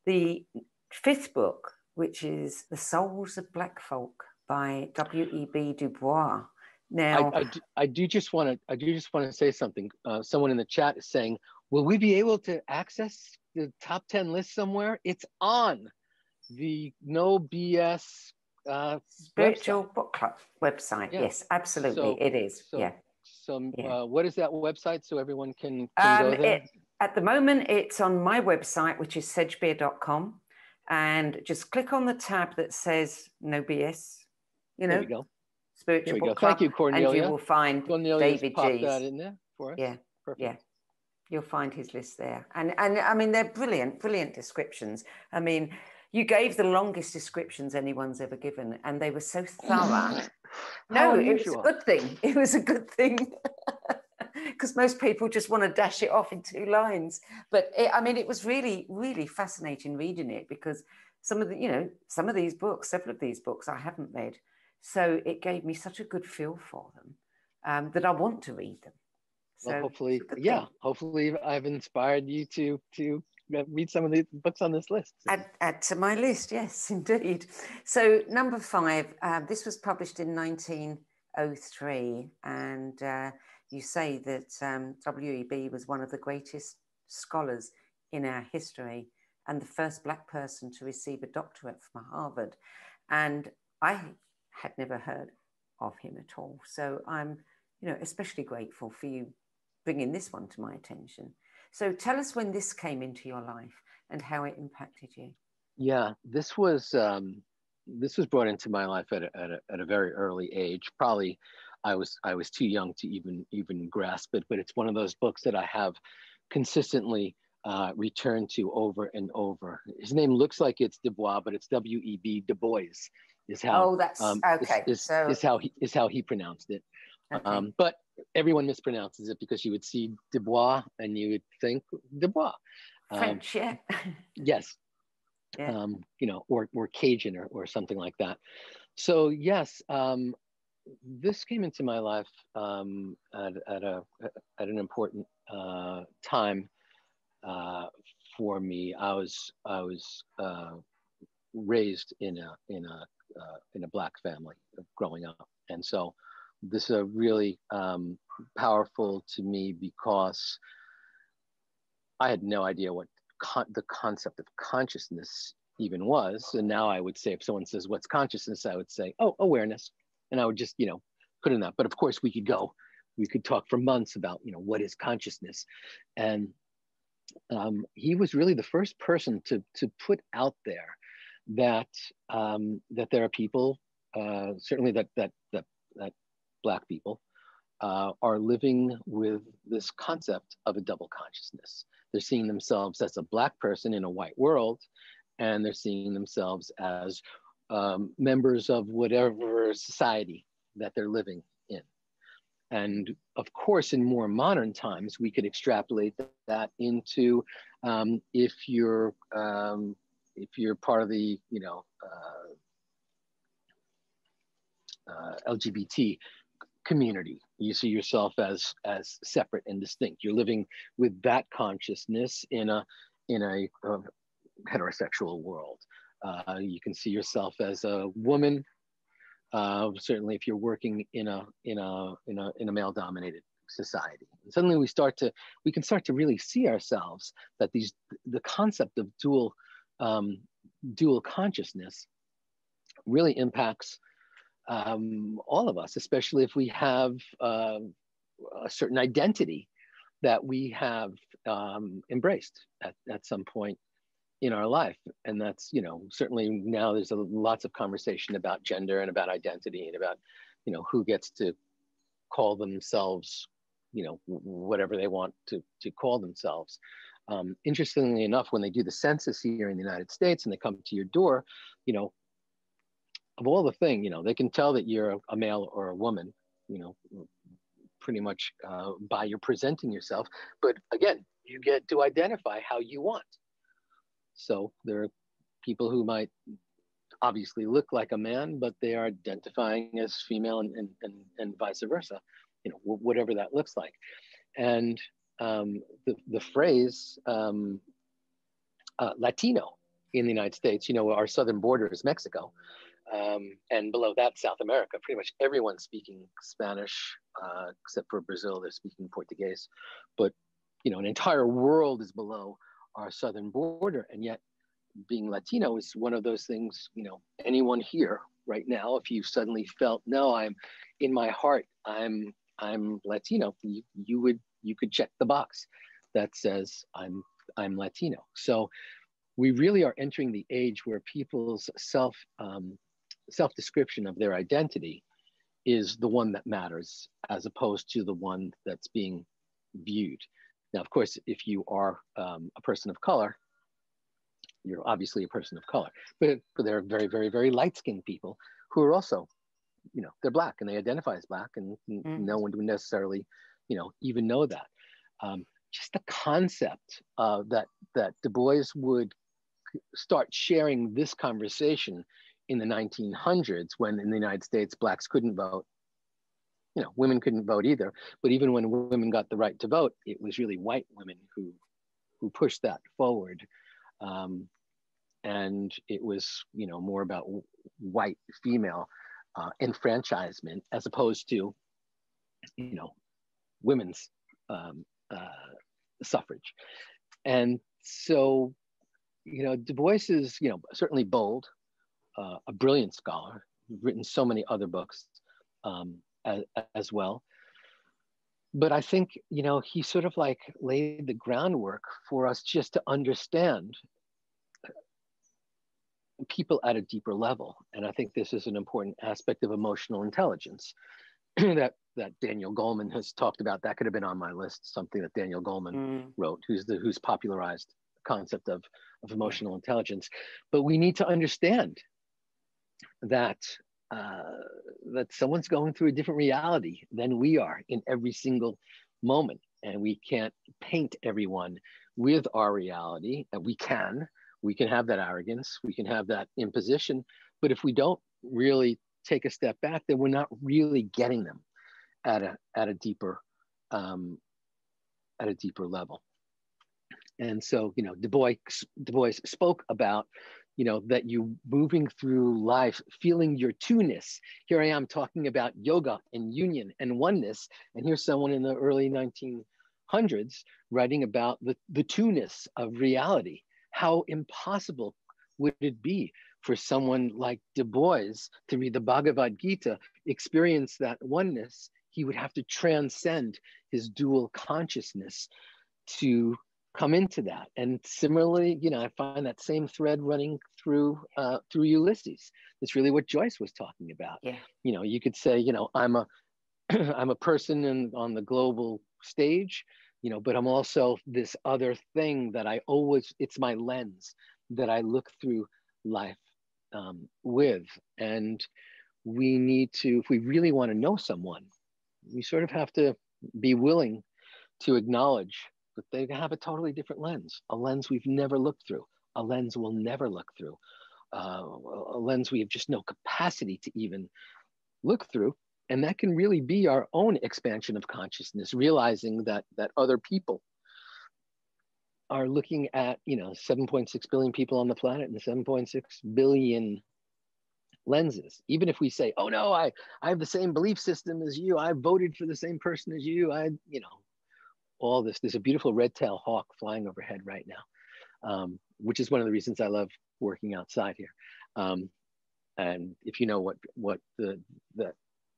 The fifth book, which is The Souls of Black Folk by W.E.B. Du Bois, now. I, I, do, I do just want to I do just want to say something. Uh, someone in the chat is saying, "Will we be able to access the top ten list somewhere?" It's on the No BS uh, spiritual website. book club website. Yeah. Yes, absolutely, so, it is. So, yeah. So, yeah. Uh, what is that website so everyone can, can um, go there? It, at the moment, it's on my website, which is sedgbeer.com. And just click on the tab that says no BS. You know, go spiritual book club. Thank you, Cornelia. And you will find Cornelia's davidji's. that in there for us. Yeah, Perfect. yeah. You'll find his list there, and and I mean they're brilliant, brilliant descriptions. I mean, you gave the longest descriptions anyone's ever given, and they were so thorough. no, it was a good thing. It was a good thing. because most people just want to dash it off in two lines. But it, I mean, it was really, really fascinating reading it because some of the, you know, some of these books, several of these books I haven't read, so it gave me such a good feel for them um, that I want to read them. So well, hopefully, yeah, thing. hopefully I've inspired you to to read some of the books on this list. Add, add to my list, yes, indeed. So number five, uh, this was published in 1903, and uh, you say that um, W.E.B. was one of the greatest scholars in our history and the first black person to receive a doctorate from Harvard. And I had never heard of him at all. So I'm, you know, especially grateful for you bringing this one to my attention. So tell us when this came into your life and how it impacted you. Yeah, this was um, this was brought into my life at a, at a, at a very early age. Probably, I was I was too young to even even grasp it. But it's one of those books that I have consistently uh, return to over and over. His name looks like it's Dubois, but it's W E B Du Bois. Is how oh that's um, okay. Is, so is how he is how he pronounced it. Okay. Um, but everyone mispronounces it because you would see Dubois and you would think Dubois. Um, French, yeah. yes. Yeah. Um, you know, or or Cajun or, or something like that. So yes, um, this came into my life um, at, at a at an important uh, time uh, for me. I was I was uh, raised in a in a uh, in a black family growing up, and so this is really um, powerful to me because I had no idea what con- the concept of consciousness even was. And now I would say, if someone says, What's consciousness? I would say, Oh, awareness. And I would just, you know, put in that. But of course, we could go, we could talk for months about, you know, what is consciousness. And um, he was really the first person to, to put out there that, um, that there are people, uh, certainly that, that, that, that Black people, uh, are living with this concept of a double consciousness. They're seeing themselves as a Black person in a white world, and they're seeing themselves as um, members of whatever society that they're living in. And of course, in more modern times, we could extrapolate that into um, if you're um, if you're part of the you know uh, uh, LGBT community, you see yourself as as separate and distinct. You're living with that consciousness in a in a, a heterosexual world. Uh, you can see yourself as a woman. Uh, certainly, if you're working in a in a in a in a male-dominated society, and suddenly we start to we can start to really see ourselves that these the concept of dual um, dual consciousness really impacts um, all of us, especially if we have uh, a certain identity that we have um, embraced at, at some point in our life. And that's you know certainly now there's a, lots of conversation about gender and about identity and about you know who gets to call themselves you know whatever they want to to call themselves. Um, interestingly enough when they do the census here in the united states and they come to your door you know of all the thing you know they can tell that you're a, a male or a woman you know pretty much uh, by your presenting yourself. But again you get to identify how you want so there are people who might obviously look like a man, but they are identifying as female and, and, and, and vice versa, you know, whatever that looks like. And um, the, the phrase um, uh, Latino in the United States, you know, our southern border is Mexico. Um, and below that, South America. Pretty much everyone's speaking Spanish, uh, except for Brazil, they're speaking Portuguese. But, you know, an entire world is below our southern border. And yet, being Latino is one of those things, you know, anyone here right now, if you suddenly felt, no, I'm in my heart, I'm I'm Latino, you, you would you could check the box that says I'm I'm Latino. So we really are entering the age where people's self um, self description of their identity is the one that matters as opposed to the one that's being viewed. Now, of course, if you are um, a person of color, you're obviously a person of color. But, there are very, very, very light skinned people who are also, you know, they're black and they identify as black, and mm. no one would necessarily, you know, even know that. Um, just the concept uh, that that Du Bois would start sharing this conversation in the 1900s, when in the United States blacks couldn't vote you know, women couldn't vote either. But even when women got the right to vote, it was really white women who who pushed that forward. Um, and it was, you know, more about white female uh, enfranchisement as opposed to, you know, women's um, uh, suffrage. And so, you know, Du Bois is, you know, certainly bold, uh, a brilliant scholar, written so many other books. Um, as, as well. But I think, you know, he sort of like laid the groundwork for us just to understand people at a deeper level. And I think this is an important aspect of emotional intelligence that that Daniel Goleman has talked about. That could have been on my list, something that Daniel Goleman mm. wrote, who's the who's popularized the concept of, of emotional intelligence. But we need to understand that uh, that someone's going through a different reality than we are in every single moment, and we can't paint everyone with our reality. And we can, we can have that arrogance, we can have that imposition, but if we don't really take a step back, then we're not really getting them at a at a deeper um, at a deeper level. And so, you know, Du Bois, Du Bois spoke about, you know, that you moving through life, feeling your two-ness. Here I am talking about yoga and union and oneness. And here's someone in the early 1900s writing about the, the two-ness of reality. How impossible would it be for someone like Du Bois to read the Bhagavad Gita, experience that oneness, he would have to transcend his dual consciousness to come into that. And similarly, you know, I find that same thread running through uh, through Ulysses. That's really what Joyce was talking about. Yeah. You know, you could say, you know, I'm a I'm a person in, on the global stage, you know, but I'm also this other thing that I always, it's my lens that I look through life um, with. And we need to, if we really want to know someone, we sort of have to be willing to acknowledge that they have a totally different lens, a lens we've never looked through, a lens we'll never look through, uh, a lens we have just no capacity to even look through. And that can really be our own expansion of consciousness, realizing that that other people are looking at you know 7.6 billion people on the planet and 7.6 billion lenses even if we say oh no i i have the same belief system as you i voted for the same person as you i you know all this there's a beautiful red-tailed hawk flying overhead right now um, which is one of the reasons i love working outside here um, and if you know what what the the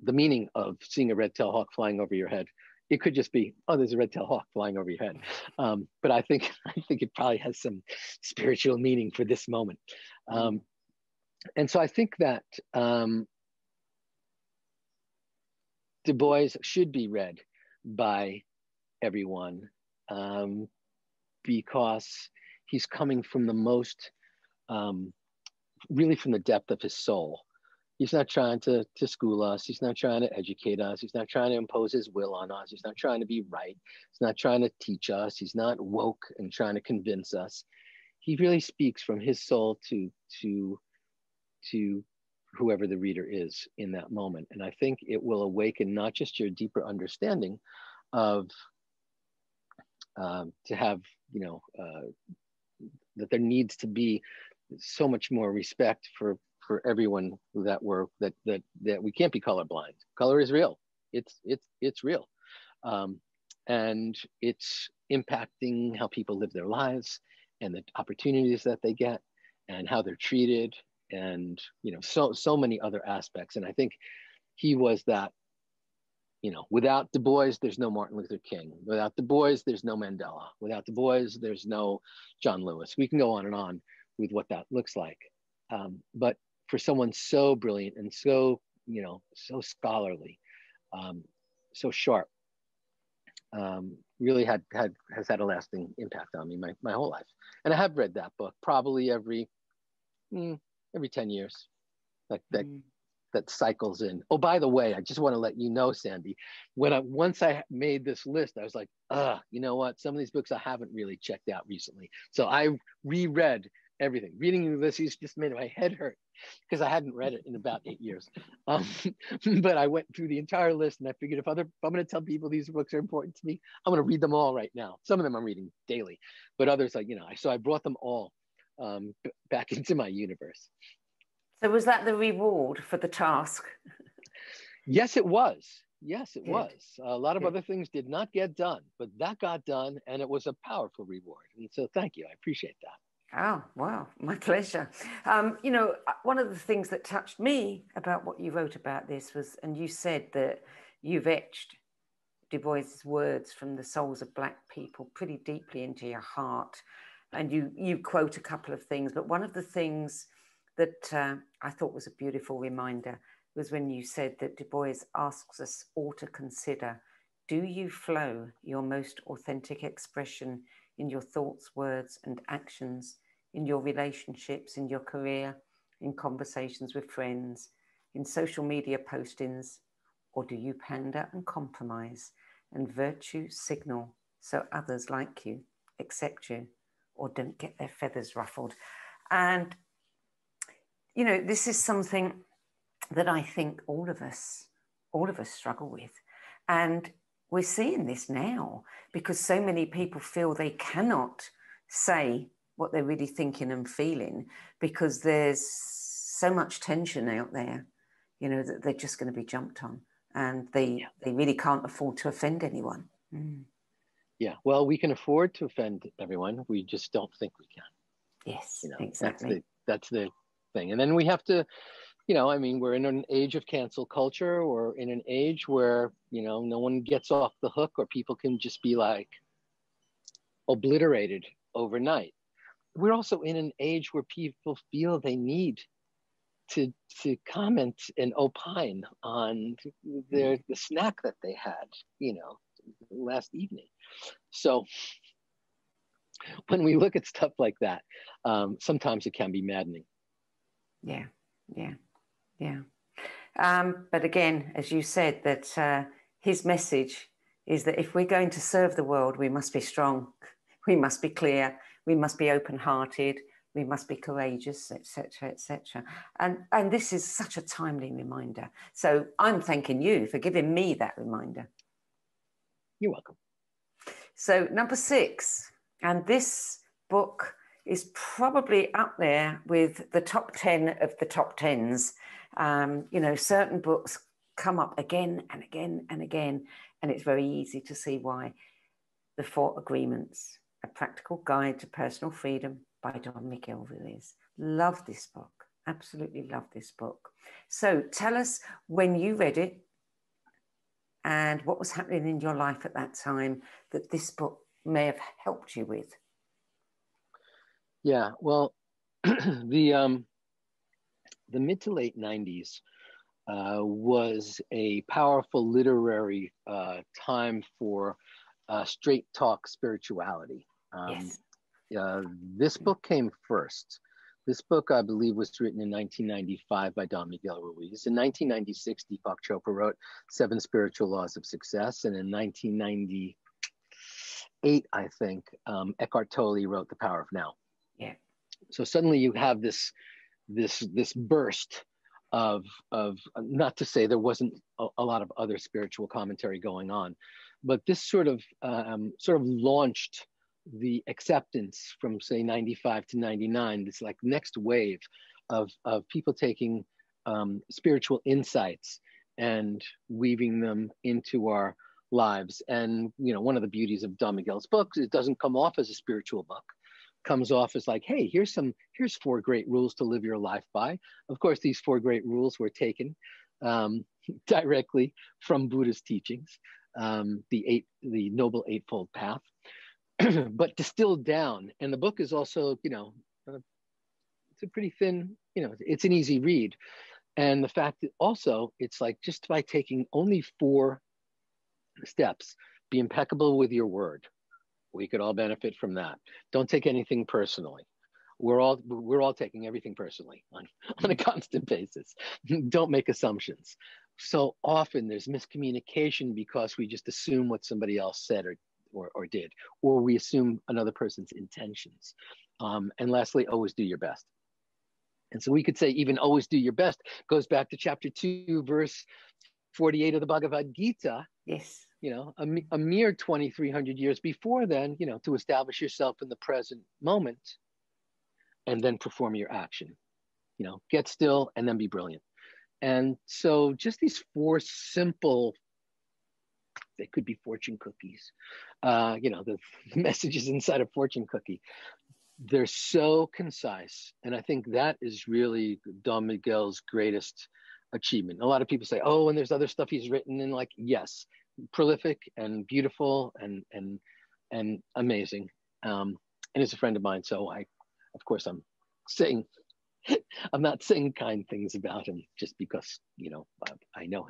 the meaning of seeing a red-tailed hawk flying over your head it could just be, oh, there's a red-tailed hawk flying over your head. Um, but I think I think it probably has some spiritual meaning for this moment. Um, and so I think that um, Du Bois should be read by everyone um, because he's coming from the most, um, really from the depth of his soul. He's not trying to, to school us. He's not trying to educate us. He's not trying to impose his will on us. He's not trying to be right. He's not trying to teach us. He's not woke and trying to convince us. He really speaks from his soul to to to whoever the reader is in that moment. And I think it will awaken not just your deeper understanding of um, to have, you know, uh, that there needs to be so much more respect for for everyone that we're that that that we can't be colorblind. Color is real. It's it's it's real, um, and it's impacting how people live their lives and the opportunities that they get and how they're treated and you know so so many other aspects. And I think he was that. You know, without Du Bois, there's no Martin Luther King. Without Du Bois, there's no Mandela. Without Du Bois, there's no John Lewis. We can go on and on with what that looks like. Um, but for someone so brilliant and so you know so scholarly um, so sharp um, really had had has had a lasting impact on me my, my whole life and i have read that book probably every mm, every 10 years like that mm. That cycles in oh by the way i just want to let you know sandy when i once i made this list i was like uh you know what some of these books i haven't really checked out recently so i reread everything reading ulysses just made my head hurt because I hadn't read it in about eight years. Um, but I went through the entire list and I figured if other, if I'm going to tell people these books are important to me, I'm going to read them all right now. Some of them I'm reading daily, but others, like, you know, so I brought them all um, back into my universe. So was that the reward for the task? yes, it was. Yes, it Good. was. A lot of Good. other things did not get done, but that got done and it was a powerful reward. And so thank you. I appreciate that. Oh, wow, my pleasure. Um, you know, uh, one of the things that touched me about what you wrote about this was, and you said that you've etched Du Bois's words from the souls of Black people pretty deeply into your heart. And you, you quote a couple of things, but one of the things that uh, I thought was a beautiful reminder was when you said that Du Bois asks us all to consider do you flow your most authentic expression in your thoughts, words, and actions, in your relationships, in your career, in conversations with friends, in social media postings, or do you pander and compromise and virtue signal so others like you, accept you, or don't get their feathers ruffled? And, you know, this is something that I think all of us, all of us struggle with. And we're seeing this now because so many people feel they cannot say what they're really thinking and feeling because there's so much tension out there, you know, that they're just going to be jumped on and they, yeah. they really can't afford to offend anyone. Mm. Yeah, well, we can afford to offend everyone. We just don't think we can. Yes, you know, exactly. That's the, that's the thing. And then we have to you know, I mean, we're in an age of cancel culture or in an age where, you know, no one gets off the hook or people can just be like obliterated overnight. We're also in an age where people feel they need to to comment and opine on their the snack that they had, you know, last evening. So when we look at stuff like that, um, sometimes it can be maddening. Yeah, yeah. Yeah. Um, but again, as you said, that uh, his message is that if we're going to serve the world, we must be strong, we must be clear, we must be open-hearted, we must be courageous, etc., etc. And and this is such a timely reminder. So I'm thanking you for giving me that reminder. You're welcome. So number six, and this book is probably up there with the top ten of the top tens um, you know, certain books come up again and again and again, and it's very easy to see why. The Four Agreements, A Practical Guide to Personal Freedom by Don Ruiz. Love this book. Absolutely love this book. So tell us when you read it and what was happening in your life at that time that this book may have helped you with. Yeah, well, the um, the mid to late 90s uh, was a powerful literary uh, time for uh, straight talk spirituality. Um, yes. Uh, this book came first. This book, I believe, was written in 1995 by Don Miguel Ruiz. In 1996, Deepak Chopra wrote Seven Spiritual Laws of Success. And in 1998, I think, um, Eckhart Tolle wrote The Power of Now. So suddenly you have this this this burst of of not to say there wasn't a, a lot of other spiritual commentary going on, but this sort of um, sort of launched the acceptance from say 95 to 99 this like next wave of of people taking um, spiritual insights and weaving them into our lives. And you know one of the beauties of don miguel's books it doesn't come off as a spiritual book comes off as like, hey, here's some, here's four great rules to live your life by. Of course, these four great rules were taken um, directly from Buddha's teachings, um, the eight, the noble eightfold path, but distilled down. And the book is also, you know, uh, it's a pretty thin, you know, it's an easy read. And the fact that also it's like just by taking only four steps, be impeccable with your word we could all benefit from that. Don't take anything personally. We're all we're all taking everything personally on, on a constant basis. Don't make assumptions. So often there's miscommunication because we just assume what somebody else said or or, or did, or we assume another person's intentions. Um, and lastly, always do your best. And so we could say even always do your best goes back to chapter two, verse 48 of the Bhagavad Gita. Yes you know, a, a mere 2,300 years before then, you know, to establish yourself in the present moment and then perform your action. You know, get still and then be brilliant. And so just these four simple, they could be fortune cookies, uh, you know, the messages inside a fortune cookie. They're so concise. And I think that is really Don Miguel's greatest achievement. A lot of people say, oh, and there's other stuff he's written. And like, yes, prolific and beautiful and and and amazing. Um, and he's a friend of mine, so I, of course, I'm saying I'm not saying kind things about him just because, you know, I, I know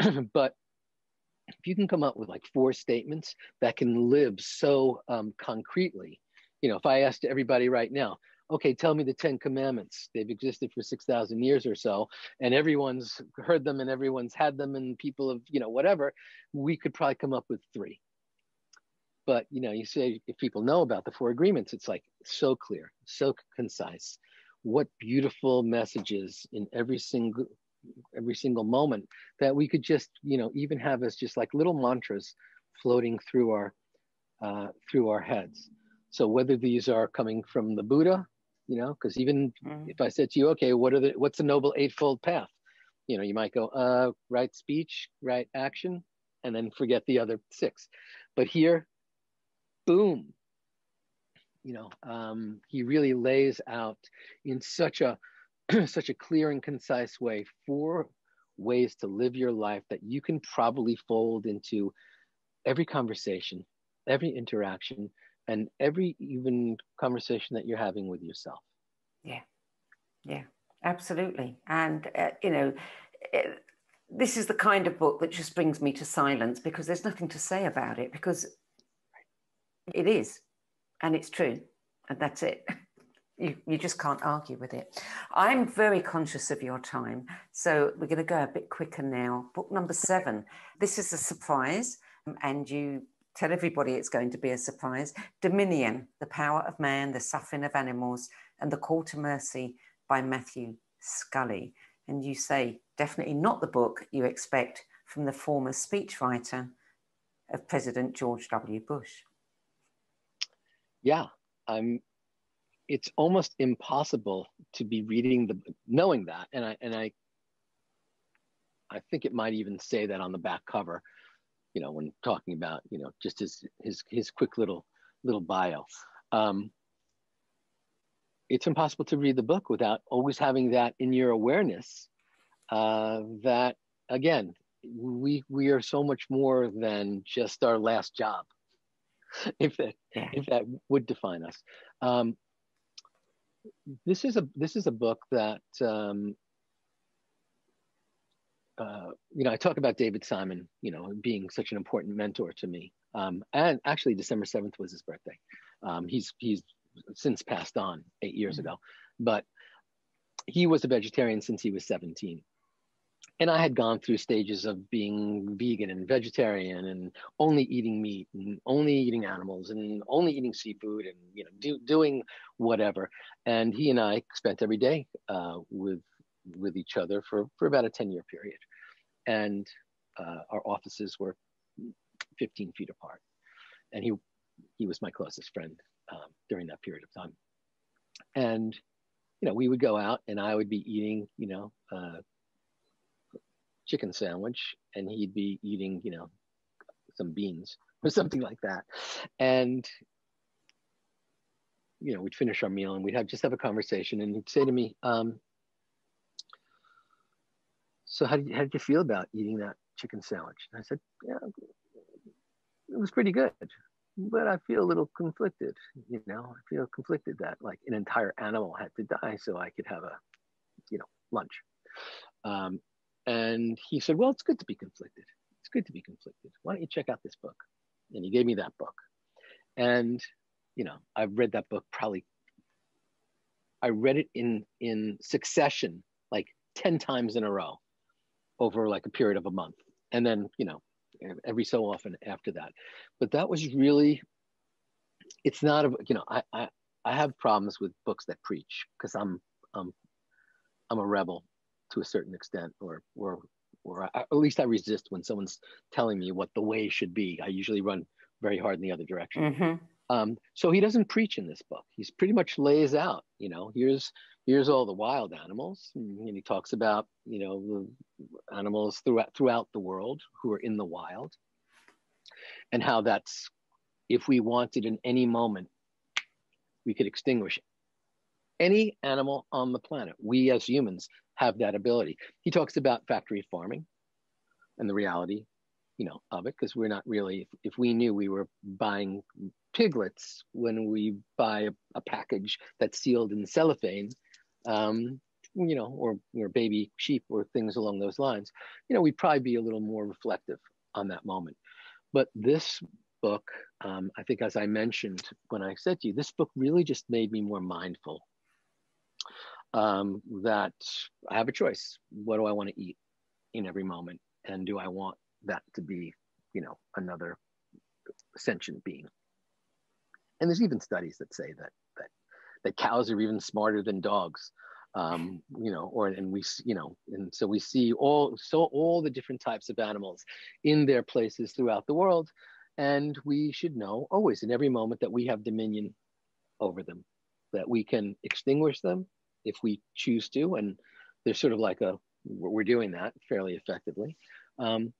him. but if you can come up with like four statements that can live so um, concretely, you know, if I asked everybody right now, okay, tell me the 10 commandments. They've existed for 6,000 years or so, and everyone's heard them and everyone's had them, and people have, you know, whatever, we could probably come up with three. But, you know, you say if people know about the four agreements, it's like so clear, so concise. What beautiful messages in every single every single moment that we could just you know even have as just like little mantras floating through our uh, through our heads so whether these are coming from the buddha you know because even mm. if i said to you okay what are the what's the noble eightfold path? You know you might go uh right speech right action and then forget the other six. But here boom. You know um, he really lays out in such a such a clear and concise way four ways to live your life that you can probably fold into every conversation every interaction and every even conversation that you're having with yourself. Yeah, yeah, absolutely. And, uh, you know, it, this is the kind of book that just brings me to silence because there's nothing to say about it because it is and it's true and that's it. You, you just can't argue with it. I'm very conscious of your time, so we're going to go a bit quicker now. Book number seven. This is a surprise, and you tell everybody it's going to be a surprise. Dominion, The Power of Man, The Suffering of Animals, and The Call to Mercy by Matthew Scully. And you say, definitely not the book you expect from the former speechwriter of President George W. Bush. Yeah, I'm. It's almost impossible to be reading the knowing that, and I and I. I think it might even say that on the back cover you know, when talking about, you know, just his his his quick little little bio. Um, it's impossible to read the book without always having that in your awareness. Uh, that again, we we are so much more than just our last job, if that if that would define us. Um, this is a this is a book that um, uh, you know, I talk about David Simon, you know, being such an important mentor to me. Um, and actually, December seventh was his birthday. Um, he's he's since passed on eight years mm-hmm. ago, but he was a vegetarian since he was seventeen. And I had gone through stages of being vegan and vegetarian and only eating meat and only eating animals and only eating seafood and you know do, doing whatever. And he and I spent every day uh, with with each other for for about a ten year period and uh, our offices were 15 feet apart. And he, he was my closest friend um, during that period of time. And, you know, we would go out and I would be eating, you know, uh, chicken sandwich and he'd be eating, you know, some beans or something like that. And, you know, we'd finish our meal and we'd have just have a conversation and he'd say to me, um, so how did, you, how did you feel about eating that chicken sandwich? And I said, yeah, it was pretty good, but I feel a little conflicted. You know, I feel conflicted that like an entire animal had to die so I could have a, you know, lunch. Um, and he said, well, it's good to be conflicted. It's good to be conflicted. Why don't you check out this book? And he gave me that book. And, you know, I've read that book probably, I read it in, in succession, like 10 times in a row over like a period of a month. And then you know every so often after that. But that was really it's not a you know i i, I have problems with books that preach because i'm um i'm a rebel to a certain extent or or or I, at least i resist when someone's telling me what the way should be. I usually run very hard in the other direction. Mm-hmm. um, so he doesn't preach in this book. He's pretty much lays out you know here's here's all the wild animals and he talks about you know the animals throughout throughout the world who are in the wild and how that's if we wanted in any moment we could extinguish any animal on the planet. We as humans have that ability. He talks about factory farming and the reality you know of it because we're not really if, if, we knew we were buying piglets when we buy a, a package that's sealed in cellophane um, you know, or or baby sheep or things along those lines, you know, we'd probably be a little more reflective on that moment. But this book, um, I think, as I mentioned when I said to you, this book really just made me more mindful um, that I have a choice. What do I want to eat in every moment? And do I want that to be, you know, another sentient being? And there's even studies that say that that cows are even smarter than dogs um, you know, or and we, you know, and so we see all so all the different types of animals in their places throughout the world, and we should know always in every moment that we have dominion over them, that we can extinguish them if we choose to, and there's sort of like a we're doing that fairly effectively. Um,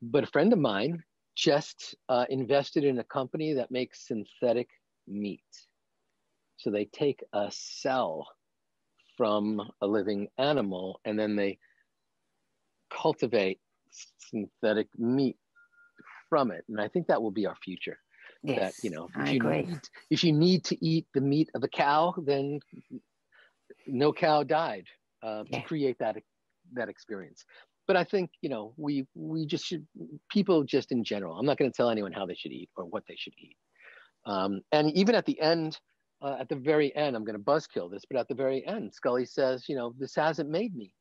but a friend of mine just uh, invested in a company that makes synthetic meat. So they take a cell from a living animal and then they cultivate synthetic meat from it and i think that will be our future yes, that you know if you. Need, if you need to eat the meat of a cow then no cow died uh, Yeah. to create that that experience but i think you know we we just should people just in general i'm not going to tell anyone how they should eat or what they should eat um, and even at the end uh, at the very end, I'm going to buzzkill this, but at the very end, Scully says, you know, this hasn't made me.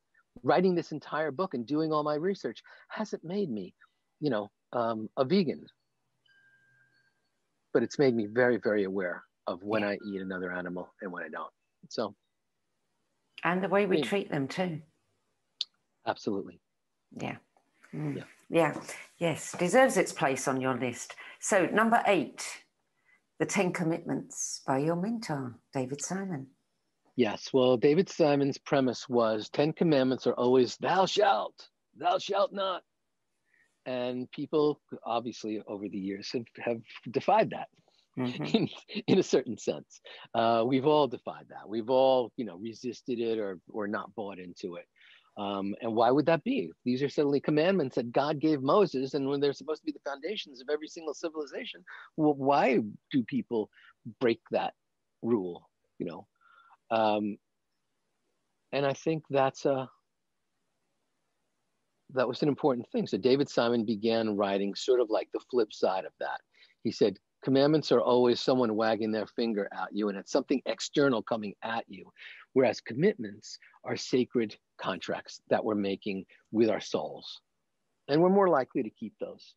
Writing this entire book and doing all my research hasn't made me, you know, um, a vegan. But it's made me very, very aware of when Yeah. I eat another animal and when I don't. So, And the way we treat them too. absolutely. Yeah. Mm. Yeah. Yeah. Yes. Deserves its place on your list. So, number eight, The Ten Commitments by your mentor, David Simon. Yes. Well, David Simon's premise was 10 commandments are always thou shalt, thou shalt not. And people, obviously, over the years have, have defied that. Mhm. in, in a certain sense. Uh, we've all defied that. We've all, you know, resisted it or or not bought into it. Um, and why would that be? These are suddenly commandments that God gave Moses, and when they're supposed to be the foundations of every single civilization, well, why do people break that rule? You know, um, and I think that's a that was an important thing. So David Simon began writing sort of like the flip side of that. He said, commandments are always someone wagging their finger at you and it's something external coming at you whereas commitments are sacred contracts that we're making with our souls. And we're more likely to keep those.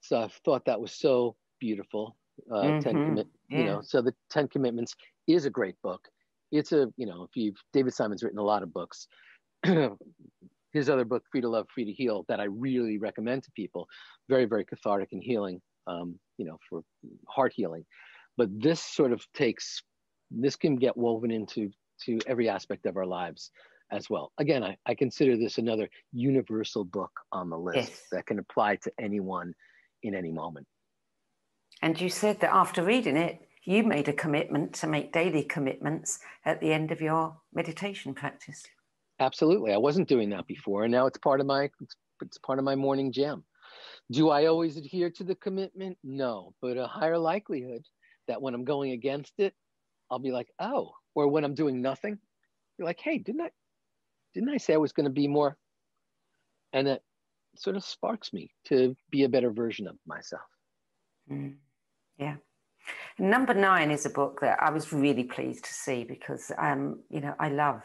So i thought that was so beautiful uh, 10 Mhm. commit you know so the 10 commitments is a great book. It's a you know if you've david simon's written a lot of books. His other book free to love free to heal that i really recommend to people. Very very cathartic and healing um, you know, for heart healing. But this sort of takes, this can get woven into to every aspect of our lives as well. Again, I, I consider this another universal book on the list Yes. that can apply to anyone in any moment. And you said that after reading it, you made a commitment to make daily commitments at the end of your meditation practice. Absolutely. I wasn't doing that before, and now it's part of my it's, it's part of my morning jam. Do I always adhere to the commitment? No, but a higher likelihood that when I'm going against it, I'll be like, oh, or when I'm doing nothing, you're like, hey, didn't I didn't I say I was going to be more? And it sort of sparks me to be a better version of myself. Mm. Yeah. Number nine is a book that I was really pleased to see because, um, you know, I love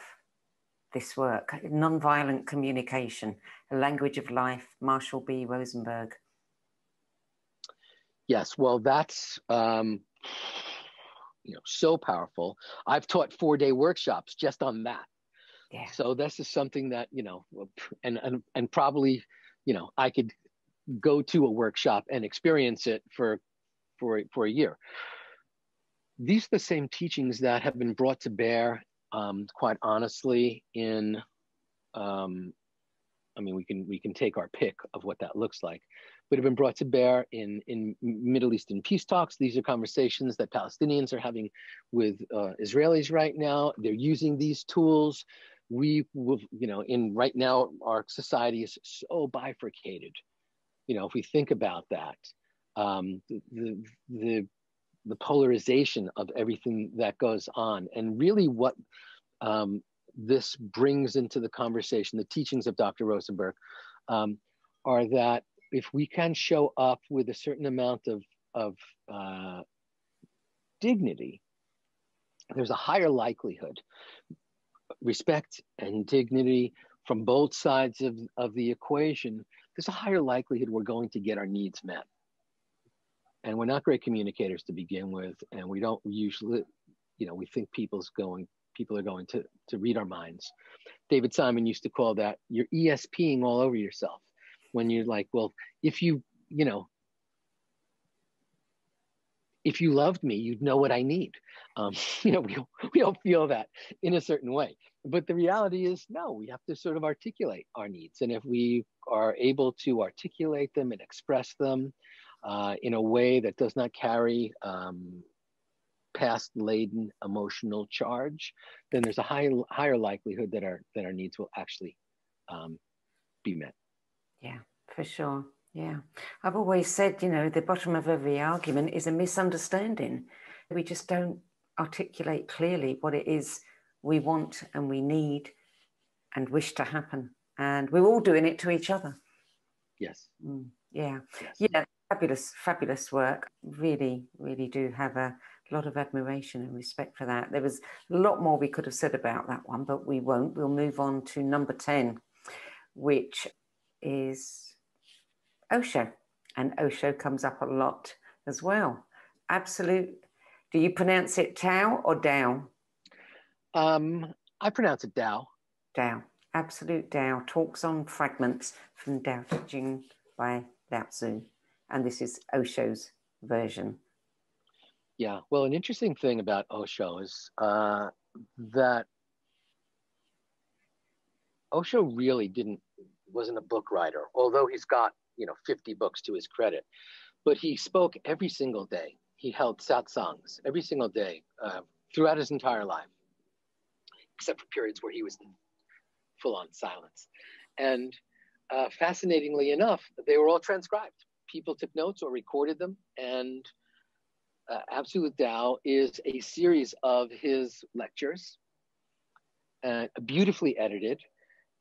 this work Nonviolent Communication, A Language of Life, Marshall B. Rosenberg. Yes, well, that's um, you know so powerful. I've taught four day workshops just on that. Yeah. So this is something that you know, and and and probably, you know, I could go to a workshop and experience it for for for a year. These are the same teachings that have been brought to bear, um, quite honestly, in. Um, I mean, we can we can take our pick of what that looks like, but have been brought to bear in in Middle Eastern peace talks. These are conversations that Palestinians are having with uh, Israelis right now. They're using these tools we will, you know, in right now, our society is so bifurcated. You know, if we think about that, um, the, the, the, the polarization of everything that goes on, and really what um, this brings into the conversation, the teachings of Dr. Rosenberg, um, are that if we can show up with a certain amount of, of uh, dignity, there's a higher likelihood, respect and dignity from both sides of, of the equation, there's a higher likelihood we're going to get our needs met. And we're not great communicators to begin with, and we don't usually, you know, we think people's going people are going to, to read our minds. David Simon used to call that you're ESPing all over yourself when you're like, well, if you, you know, if you loved me, you'd know what I need. Um, you know, we, we all feel that in a certain way. But the reality is, no, we have to sort of articulate our needs. And if we are able to articulate them and express them uh, in a way that does not carry um, past laden emotional charge, then there's a high, higher likelihood that our that our needs will actually um, be met. Yeah, for sure. Yeah, I've always said, you know, the bottom of every argument is a misunderstanding. We just don't articulate clearly what it is we want and we need and wish to happen, and we're all doing it to each other. Yes. Mm, yeah. Yes. Yeah. Fabulous, fabulous work. Really, really do have a a lot of admiration and respect for that. There was a lot more we could have said about that one, but we won't. We'll move on to number 10, which is Osho. And Osho comes up a lot as well. Absolute. Do you pronounce it Tao or Dao? Um, I pronounce it Dao. Dao. Absolute Dao talks on fragments from Dao Te Ching by Lao Tzu. And this is Osho's version. Yeah, well, an interesting thing about Osho is uh, that Osho really didn't wasn't a book writer, although he's got you know 50 books to his credit. But he spoke every single day. He held satsangs every single day uh, throughout his entire life, except for periods where he was in full-on silence. And uh, fascinatingly enough, they were all transcribed. People took notes or recorded them, and uh, Absolute Tao is a series of his lectures, uh, beautifully edited.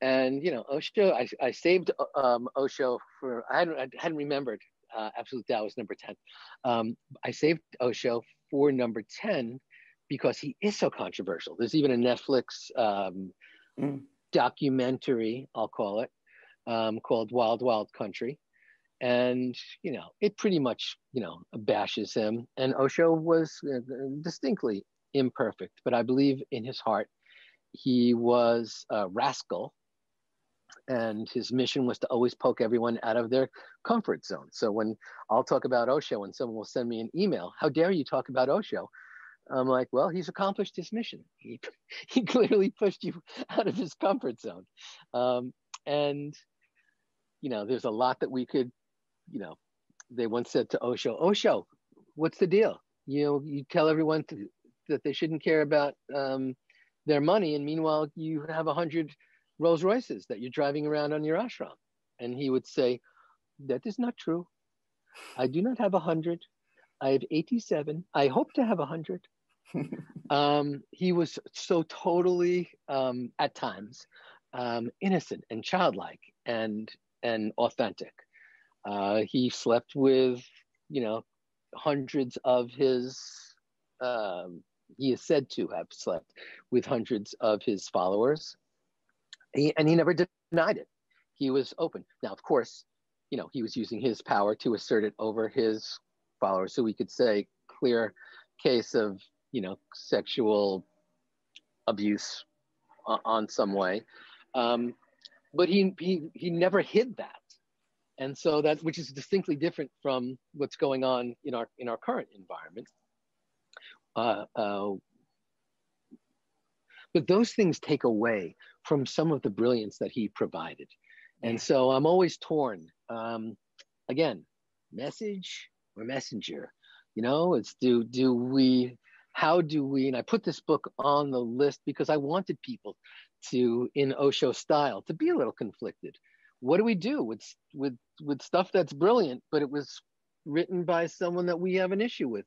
And you know, Osho, I, I saved um, Osho for I hadn't, I hadn't remembered uh, Absolute Tao was number ten. Um, I saved Osho for number ten because he is so controversial. There's even a Netflix um, mm. documentary, I'll call it, um, called Wild Wild Country, and you know it pretty much you know bashes him and osho was uh, distinctly imperfect but i believe in his heart he was a rascal and his mission was to always poke everyone out of their comfort zone. So when i'll talk about osho and someone will send me an email how dare you talk about osho? I'm like well he's accomplished his mission. He, he clearly pushed you out of his comfort zone. Um, and you know there's a lot that we could you know, they once said to Osho, Osho, what's the deal? You know, you tell everyone to, that they shouldn't care about um, their money, and meanwhile, you have a hundred Rolls Royces that you're driving around on your ashram. And he would say, That is not true. I do not have a hundred. I have 87. I hope to have a hundred. um, he was so totally, um, at times, um, innocent and childlike and and authentic. Uh, he slept with, you know, hundreds of his, um, he is said to have slept with hundreds of his followers. He, and he never denied it. He was open. Now, of course, you know, he was using his power to assert it over his followers. So we could say clear case of, you know, sexual abuse on some way. Um, but he, he, he never hid that and so that which is distinctly different from what's going on in our in our current environment uh, uh, but those things take away from some of the brilliance that he provided. And so i'm always torn. Um, again message or messenger you know it's do do we how do we and i put this book on the list because i wanted people to in osho style to be a little conflicted. What do we do with with with stuff that's brilliant but it was written by someone that we have an issue with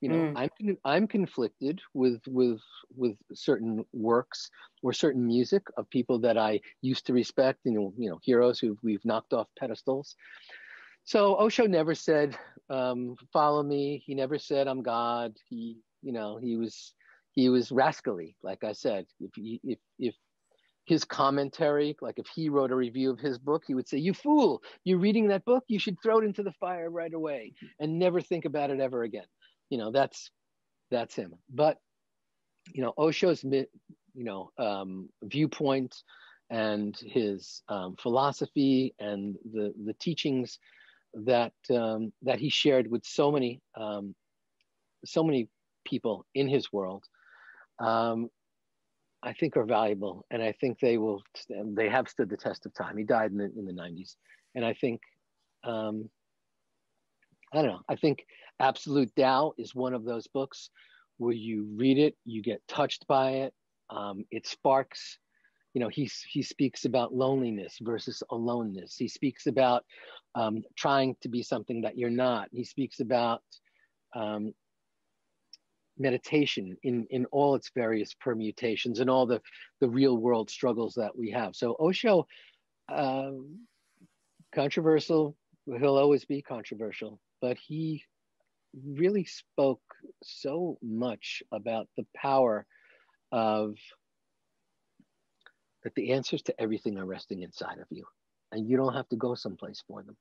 You know, mm. I'm I'm conflicted with with with certain works or certain music of people that I used to respect, you know, you know, heroes who we've knocked off pedestals. So Osho never said, um, "Follow me." He never said, "I'm God." He, you know, he was he was rascally, like I said. If if if his commentary, like if he wrote a review of his book, he would say, "You fool! You're reading that book. You should throw it into the fire right away and never think about it ever again." You know that's that's him. But you know osho's you know um, viewpoint and his um, philosophy and the the teachings that um, that he shared with so many um, so many people in his world um, I think are valuable. And I think they will they have stood the test of time. He died in the, in the 90s and I think um, I don't know. I think Absolute Tao is one of those books where you read it, you get touched by it. Um, it sparks, you know, he, he speaks about loneliness versus aloneness. He speaks about um, trying to be something that you're not. He speaks about um, meditation in, in all its various permutations and all the, the real world struggles that we have. So Osho, um, controversial, he'll always be controversial but he really spoke so much about the power of that the answers to everything are resting inside of you. And you don't have to go someplace for them.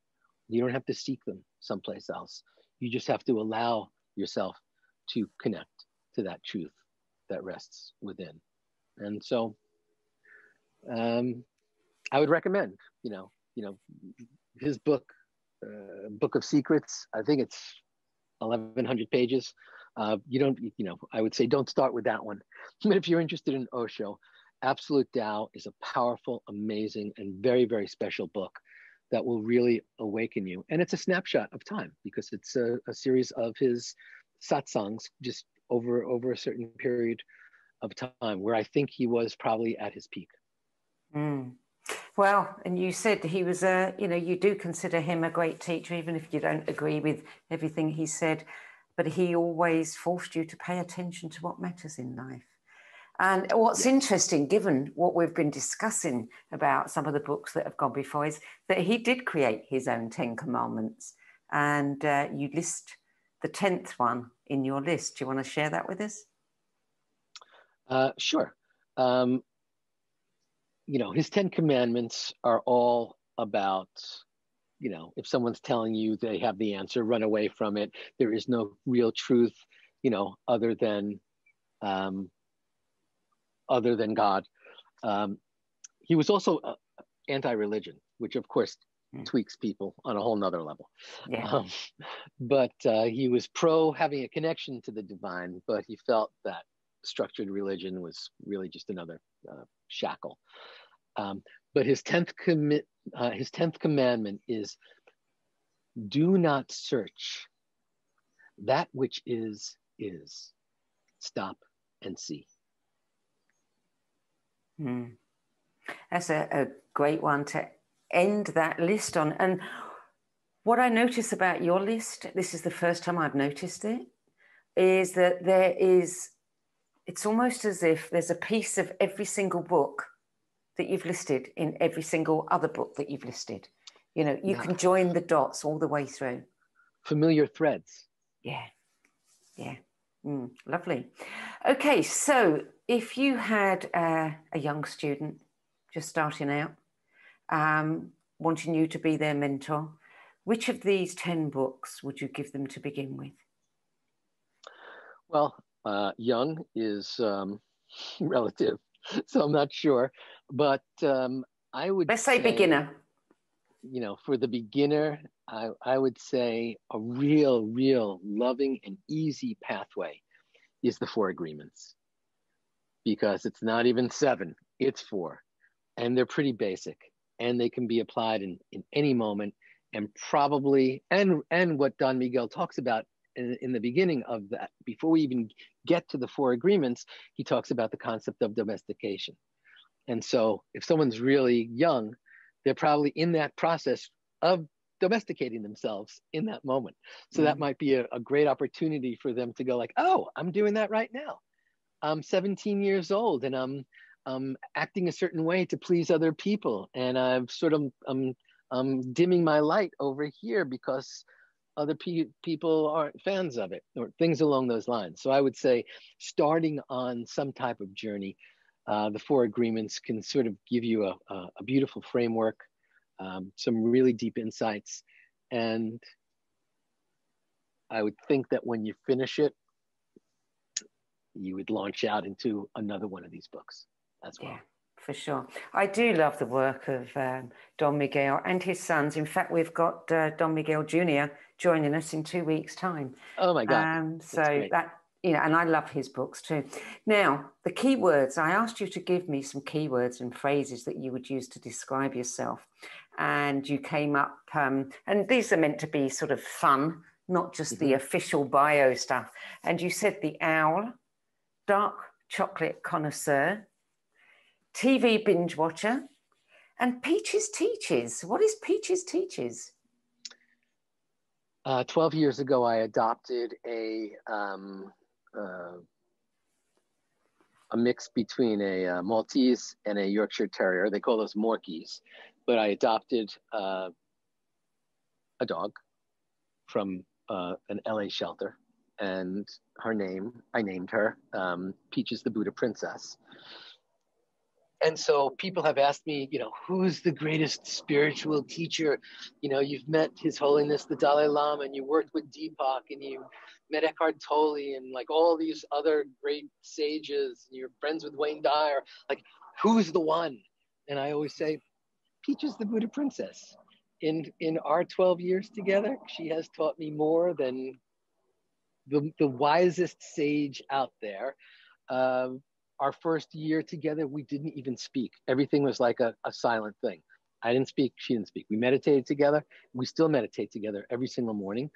You don't have to seek them someplace else. You just have to allow yourself to connect to that truth that rests within. And so um, i would recommend you know you know his book uh, Book of Secrets. I think it's 1,100 pages. Uh, you don't, you know, I would say don't start with that one. But if you're interested in Osho, Absolute Tao is a powerful, amazing, and very, very special book that will really awaken you. And it's a snapshot of time because it's a, a series of his satsangs just over over a certain period of time where I think he was probably at his peak. Mm. Well, and you said he was a, you know, you do consider him a great teacher, even if you don't agree with everything he said, but he always forced you to pay attention to what matters in life. And what's yes. interesting, given what we've been discussing about some of the books that have gone before, is that he did create his own Ten Commandments. And uh, you list the 10th one in your list. Do you want to share that with us? Uh, sure. Um, you know, his 10 commandments are all about, you know, if someone's telling you they have the answer, run away from it. There is no real truth, you know, other than, um, other than God. Um, he was also uh, anti-religion, which of course mm. tweaks people on a whole nother level. Yeah. Um, but uh, he was pro having a connection to the divine, but he felt that structured religion was really just another uh, shackle. Um, but his tenth commit, uh, his tenth commandment is, "Do not search. That which is is. Stop and see." Hmm. That's a, a great one to end that list on. And what I notice about your list, this is the first time I've noticed it, is that there is, it's almost as if there's a piece of every single book that you've listed in every single other book that you've listed. You know, you yeah. can join the dots all the way through. Familiar threads. Yeah. Yeah. Mm, lovely. Okay, so if you had uh, a young student just starting out, um, wanting you to be their mentor, which of these 10 books would you give them to begin with? Well, uh, young is um, relative, so I'm not sure. But um, I would let's say, say, beginner. You know, for the beginner, I, I would say a real, real loving and easy pathway is the four agreements because it's not even seven, it's four. And they're pretty basic and they can be applied in, in any moment and probably and and what Don Miguel talks about in, in, the beginning of that, before we even get to the four agreements, he talks about the concept of domestication. And so if someone's really young, they're probably in that process of domesticating themselves in that moment. So mm-hmm. that might be a, a great opportunity for them to go like, oh, I'm doing that right now. I'm 17 years old and I'm um, acting a certain way to please other people, and I'm sort of um, um, dimming my light over here because other pe- people aren't fans of it, or things along those lines. So I would say, starting on some type of journey, uh, the four agreements can sort of give you a, a, a beautiful framework, um, some really deep insights, and I would think that when you finish it, you would launch out into another one of these books as well. Yeah, for sure. I do love the work of um, Don Miguel and his sons. In fact, we've got uh, Don Miguel Jr. joining us in two weeks' time. Oh my God. Um, so that, you know, and I love his books too. Now, the keywords, I asked you to give me some keywords and phrases that you would use to describe yourself. And you came up, um, and these are meant to be sort of fun, not just mm-hmm. the official bio stuff. And you said the owl, dark chocolate connoisseur, TV binge watcher, and Peaches Teaches. What is Peaches Teaches? Uh, 12 years ago, I adopted a, um, uh, a mix between a uh, Maltese and a Yorkshire Terrier. They call those Morkies. But I adopted uh, a dog from uh, an LA shelter. And her name, I named her um, Peaches the Buddha Princess and so people have asked me, you know, who's the greatest spiritual teacher? You know, you've met His Holiness the Dalai Lama, and you worked with Deepak, and you met Eckhart Tolle, and like all these other great sages, and you're friends with Wayne Dyer. Like, who's the one? And I always say, Peaches the Buddha Princess. In in our 12 years together, she has taught me more than the the wisest sage out there. Um, our first year together, we didn't even speak. Everything was like a, a silent thing. I didn't speak, she didn't speak. We meditated together. We still meditate together every single morning.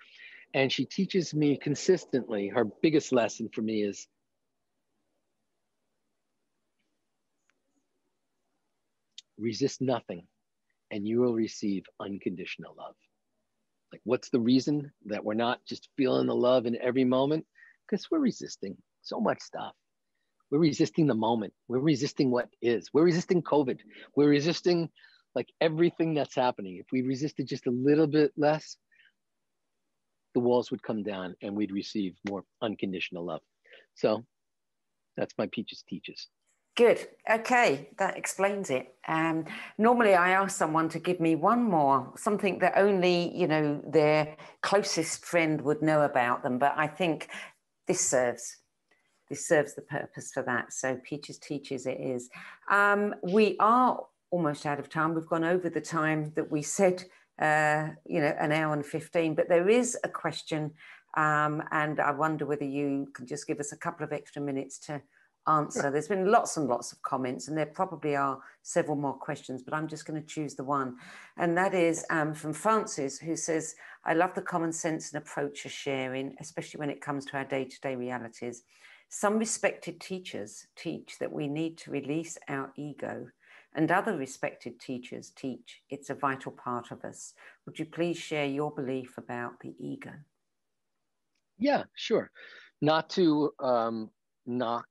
And she teaches me consistently. Her biggest lesson for me is resist nothing and you will receive unconditional love. Like, what's the reason that we're not just feeling the love in every moment? Because we're resisting so much stuff. We're resisting the moment. We're resisting what is. We're resisting COVID. We're resisting like everything that's happening. If we resisted just a little bit less, the walls would come down and we'd receive more unconditional love. So that's my Peaches Teaches. Good. Okay, that explains it. Um, normally, I ask someone to give me one more, something that only you know their closest friend would know about them. But I think this serves this serves the purpose for that. So Peaches Teaches it is. Um, we are almost out of time. We've gone over the time that we said, uh, you know, an hour and 15, but there is a question. Um, and I wonder whether you can just give us a couple of extra minutes to answer. There's been lots and lots of comments, and there probably are several more questions, but I'm just going to choose the one. And that is um, from Francis, who says, I love the common sense and approach of sharing, especially when it comes to our day to day realities. Some respected teachers teach that we need to release our ego, and other respected teachers teach it's a vital part of us. Would you please share your belief about the ego? Yeah, sure. Not to um, knock,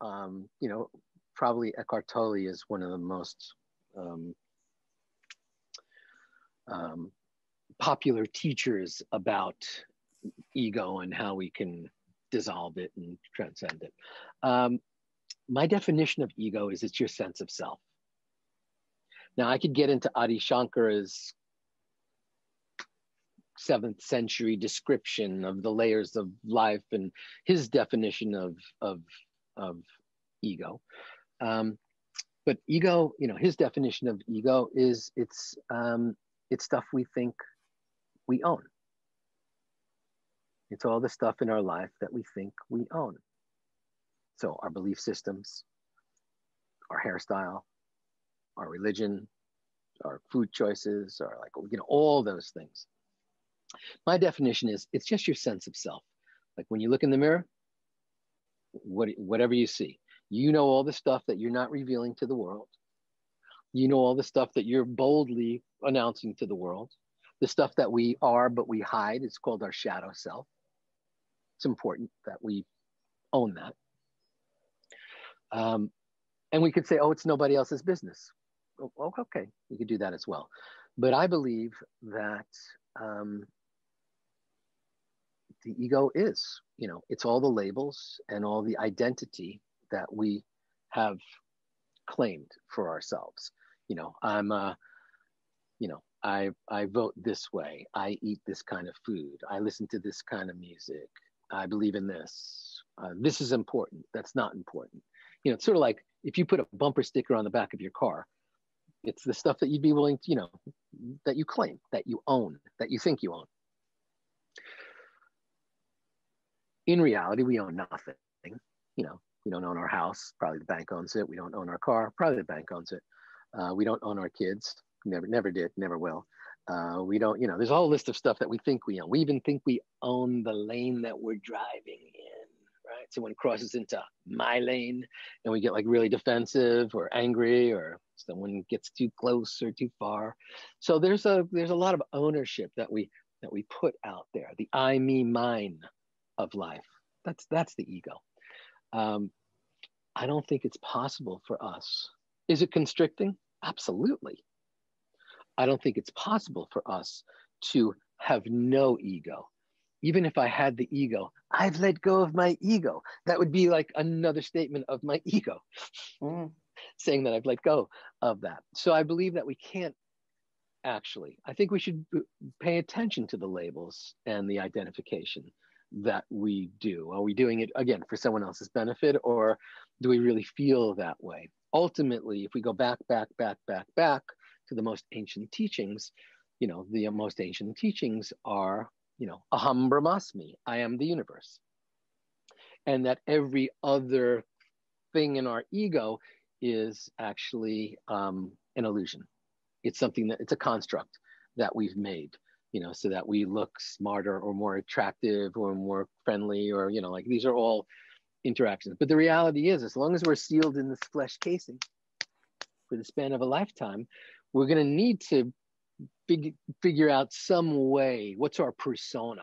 um, you know, probably Eckhart Tolle is one of the most um, um popular teachers about ego and how we can dissolve it and transcend it. Um, my definition of ego is it's your sense of self. Now, I could get into Adi Shankara's seventh century description of the layers of life and his definition of, of, of ego. Um, but ego, you know, his definition of ego is it's, um, it's stuff we think we own. It's all the stuff in our life that we think we own. So our belief systems, our hairstyle, our religion, our food choices, or like, you know, all those things. My definition is it's just your sense of self. Like when you look in the mirror, what, whatever you see, you know all the stuff that you're not revealing to the world. You know all the stuff that you're boldly announcing to the world. The stuff that we are but we hide is called our shadow self. It's important that we own that. Um, and we could say, oh, it's nobody else's business. Oh, okay, we could do that as well. But I believe that um, the ego is, you know, it's all the labels and all the identity that we have claimed for ourselves. You know, I'm a, you know, I I vote this way. I eat this kind of food. I listen to this kind of music. I believe in this. Uh, this is important. That's not important. You know, it's sort of like if you put a bumper sticker on the back of your car, it's the stuff that you'd be willing to, you know, that you claim, that you own, that you think you own. In reality, we own nothing. You know, we don't own our house. Probably the bank owns it. We don't own our car. Probably the bank owns it. Uh, we don't own our kids. Never, never did. Never will. Uh, we don't. You know, there's a whole list of stuff that we think we own. We even think we own the lane that we're driving in. Right. Someone crosses into my lane, and we get like really defensive or angry, or someone gets too close or too far. So there's a there's a lot of ownership that we that we put out there. The I, me, mine of life. That's that's the ego. Um, I don't think it's possible for us. Is it constricting? Absolutely. I don't think it's possible for us to have no ego. Even if I had the ego, I've let go of my ego. That would be like another statement of my ego, mm. saying that I've let go of that. So I believe that we can't actually. I think we should pay attention to the labels and the identification that we do? Are we doing it again for someone else's benefit or do we really feel that way? Ultimately, if we go back, back, back, back, back to the most ancient teachings, you know, the most ancient teachings are, you know, aham brahmasmi, I am the universe. And that every other thing in our ego is actually um, an illusion. It's something that it's a construct that we've made you know, so that we look smarter or more attractive or more friendly or, you know, like these are all interactions. But the reality is, as long as we're sealed in this flesh casing for the span of a lifetime, we're going to need to fig- figure out some way what's our persona?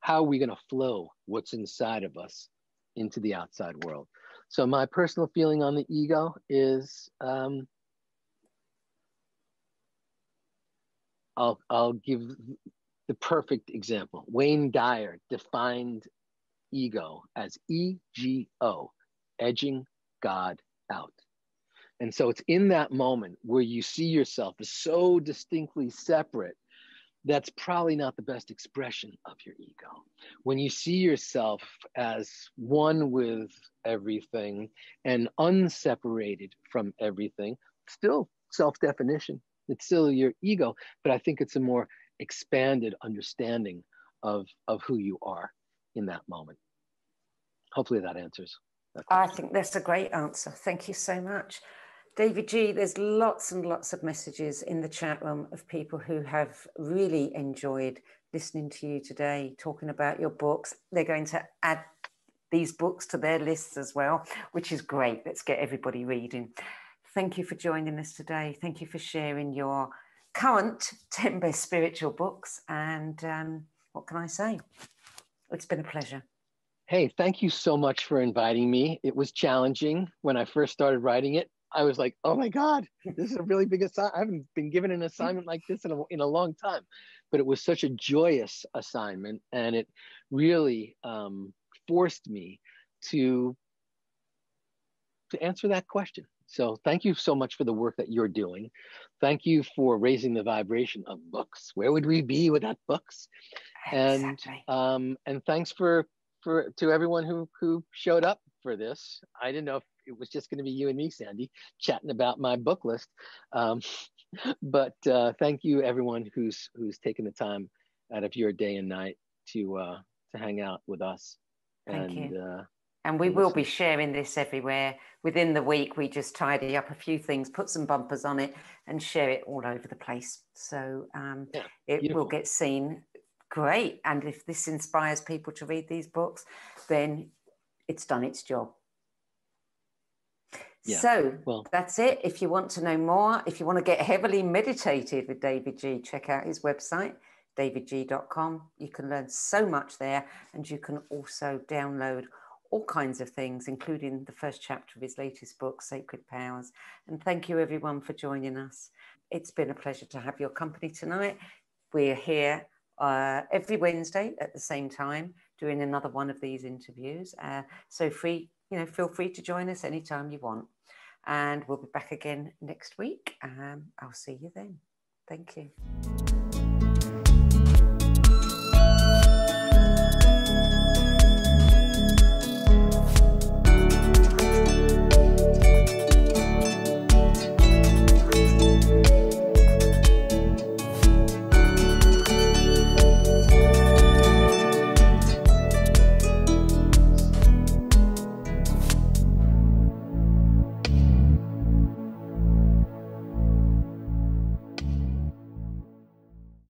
How are we going to flow what's inside of us into the outside world? So, my personal feeling on the ego is um, I'll, I'll give the perfect example. Wayne Dyer defined ego as EGO, edging God out. And so it's in that moment where you see yourself as so distinctly separate, that's probably not the best expression of your ego. When you see yourself as one with everything and unseparated from everything, still self definition, it's still your ego, but I think it's a more expanded understanding of, of who you are in that moment. Hopefully that answers. That I think that's a great answer. Thank you so much. David G, there's lots and lots of messages in the chat room of people who have really enjoyed listening to you today, talking about your books. They're going to add these books to their lists as well, which is great. Let's get everybody reading. Thank you for joining us today. Thank you for sharing your current 10 best spiritual books. And um, what can I say? It's been a pleasure. Hey, thank you so much for inviting me. It was challenging when I first started writing it. I was like, oh my God, this is a really big assignment. I haven't been given an assignment like this in a, in a long time. But it was such a joyous assignment. And it really um, forced me to, to answer that question so thank you so much for the work that you're doing. Thank you for raising the vibration of books. Where would we be without books? Exactly. And um, and thanks for for to everyone who who showed up for this. I didn't know if it was just going to be you and me, Sandie, chatting about my book list. Um, but uh, thank you everyone who's who's taken the time out of your day and night to uh, to hang out with us. Thank and, you. Uh, and we will be sharing this everywhere. Within the week, we just tidy up a few things, put some bumpers on it, and share it all over the place. So um, yeah, it beautiful. will get seen. Great. And if this inspires people to read these books, then it's done its job. Yeah. So well, that's it. If you want to know more, if you want to get heavily meditated with davidji, check out his website, davidji.com. You can learn so much there, and you can also download all kinds of things, including the first chapter of his latest book, Sacred Powers. And thank you, everyone, for joining us. It's been a pleasure to have your company tonight. We're here uh, every Wednesday at the same time doing another one of these interviews. Uh, so free, you know, feel free to join us anytime you want. And we'll be back again next week. Um, I'll see you then. Thank you.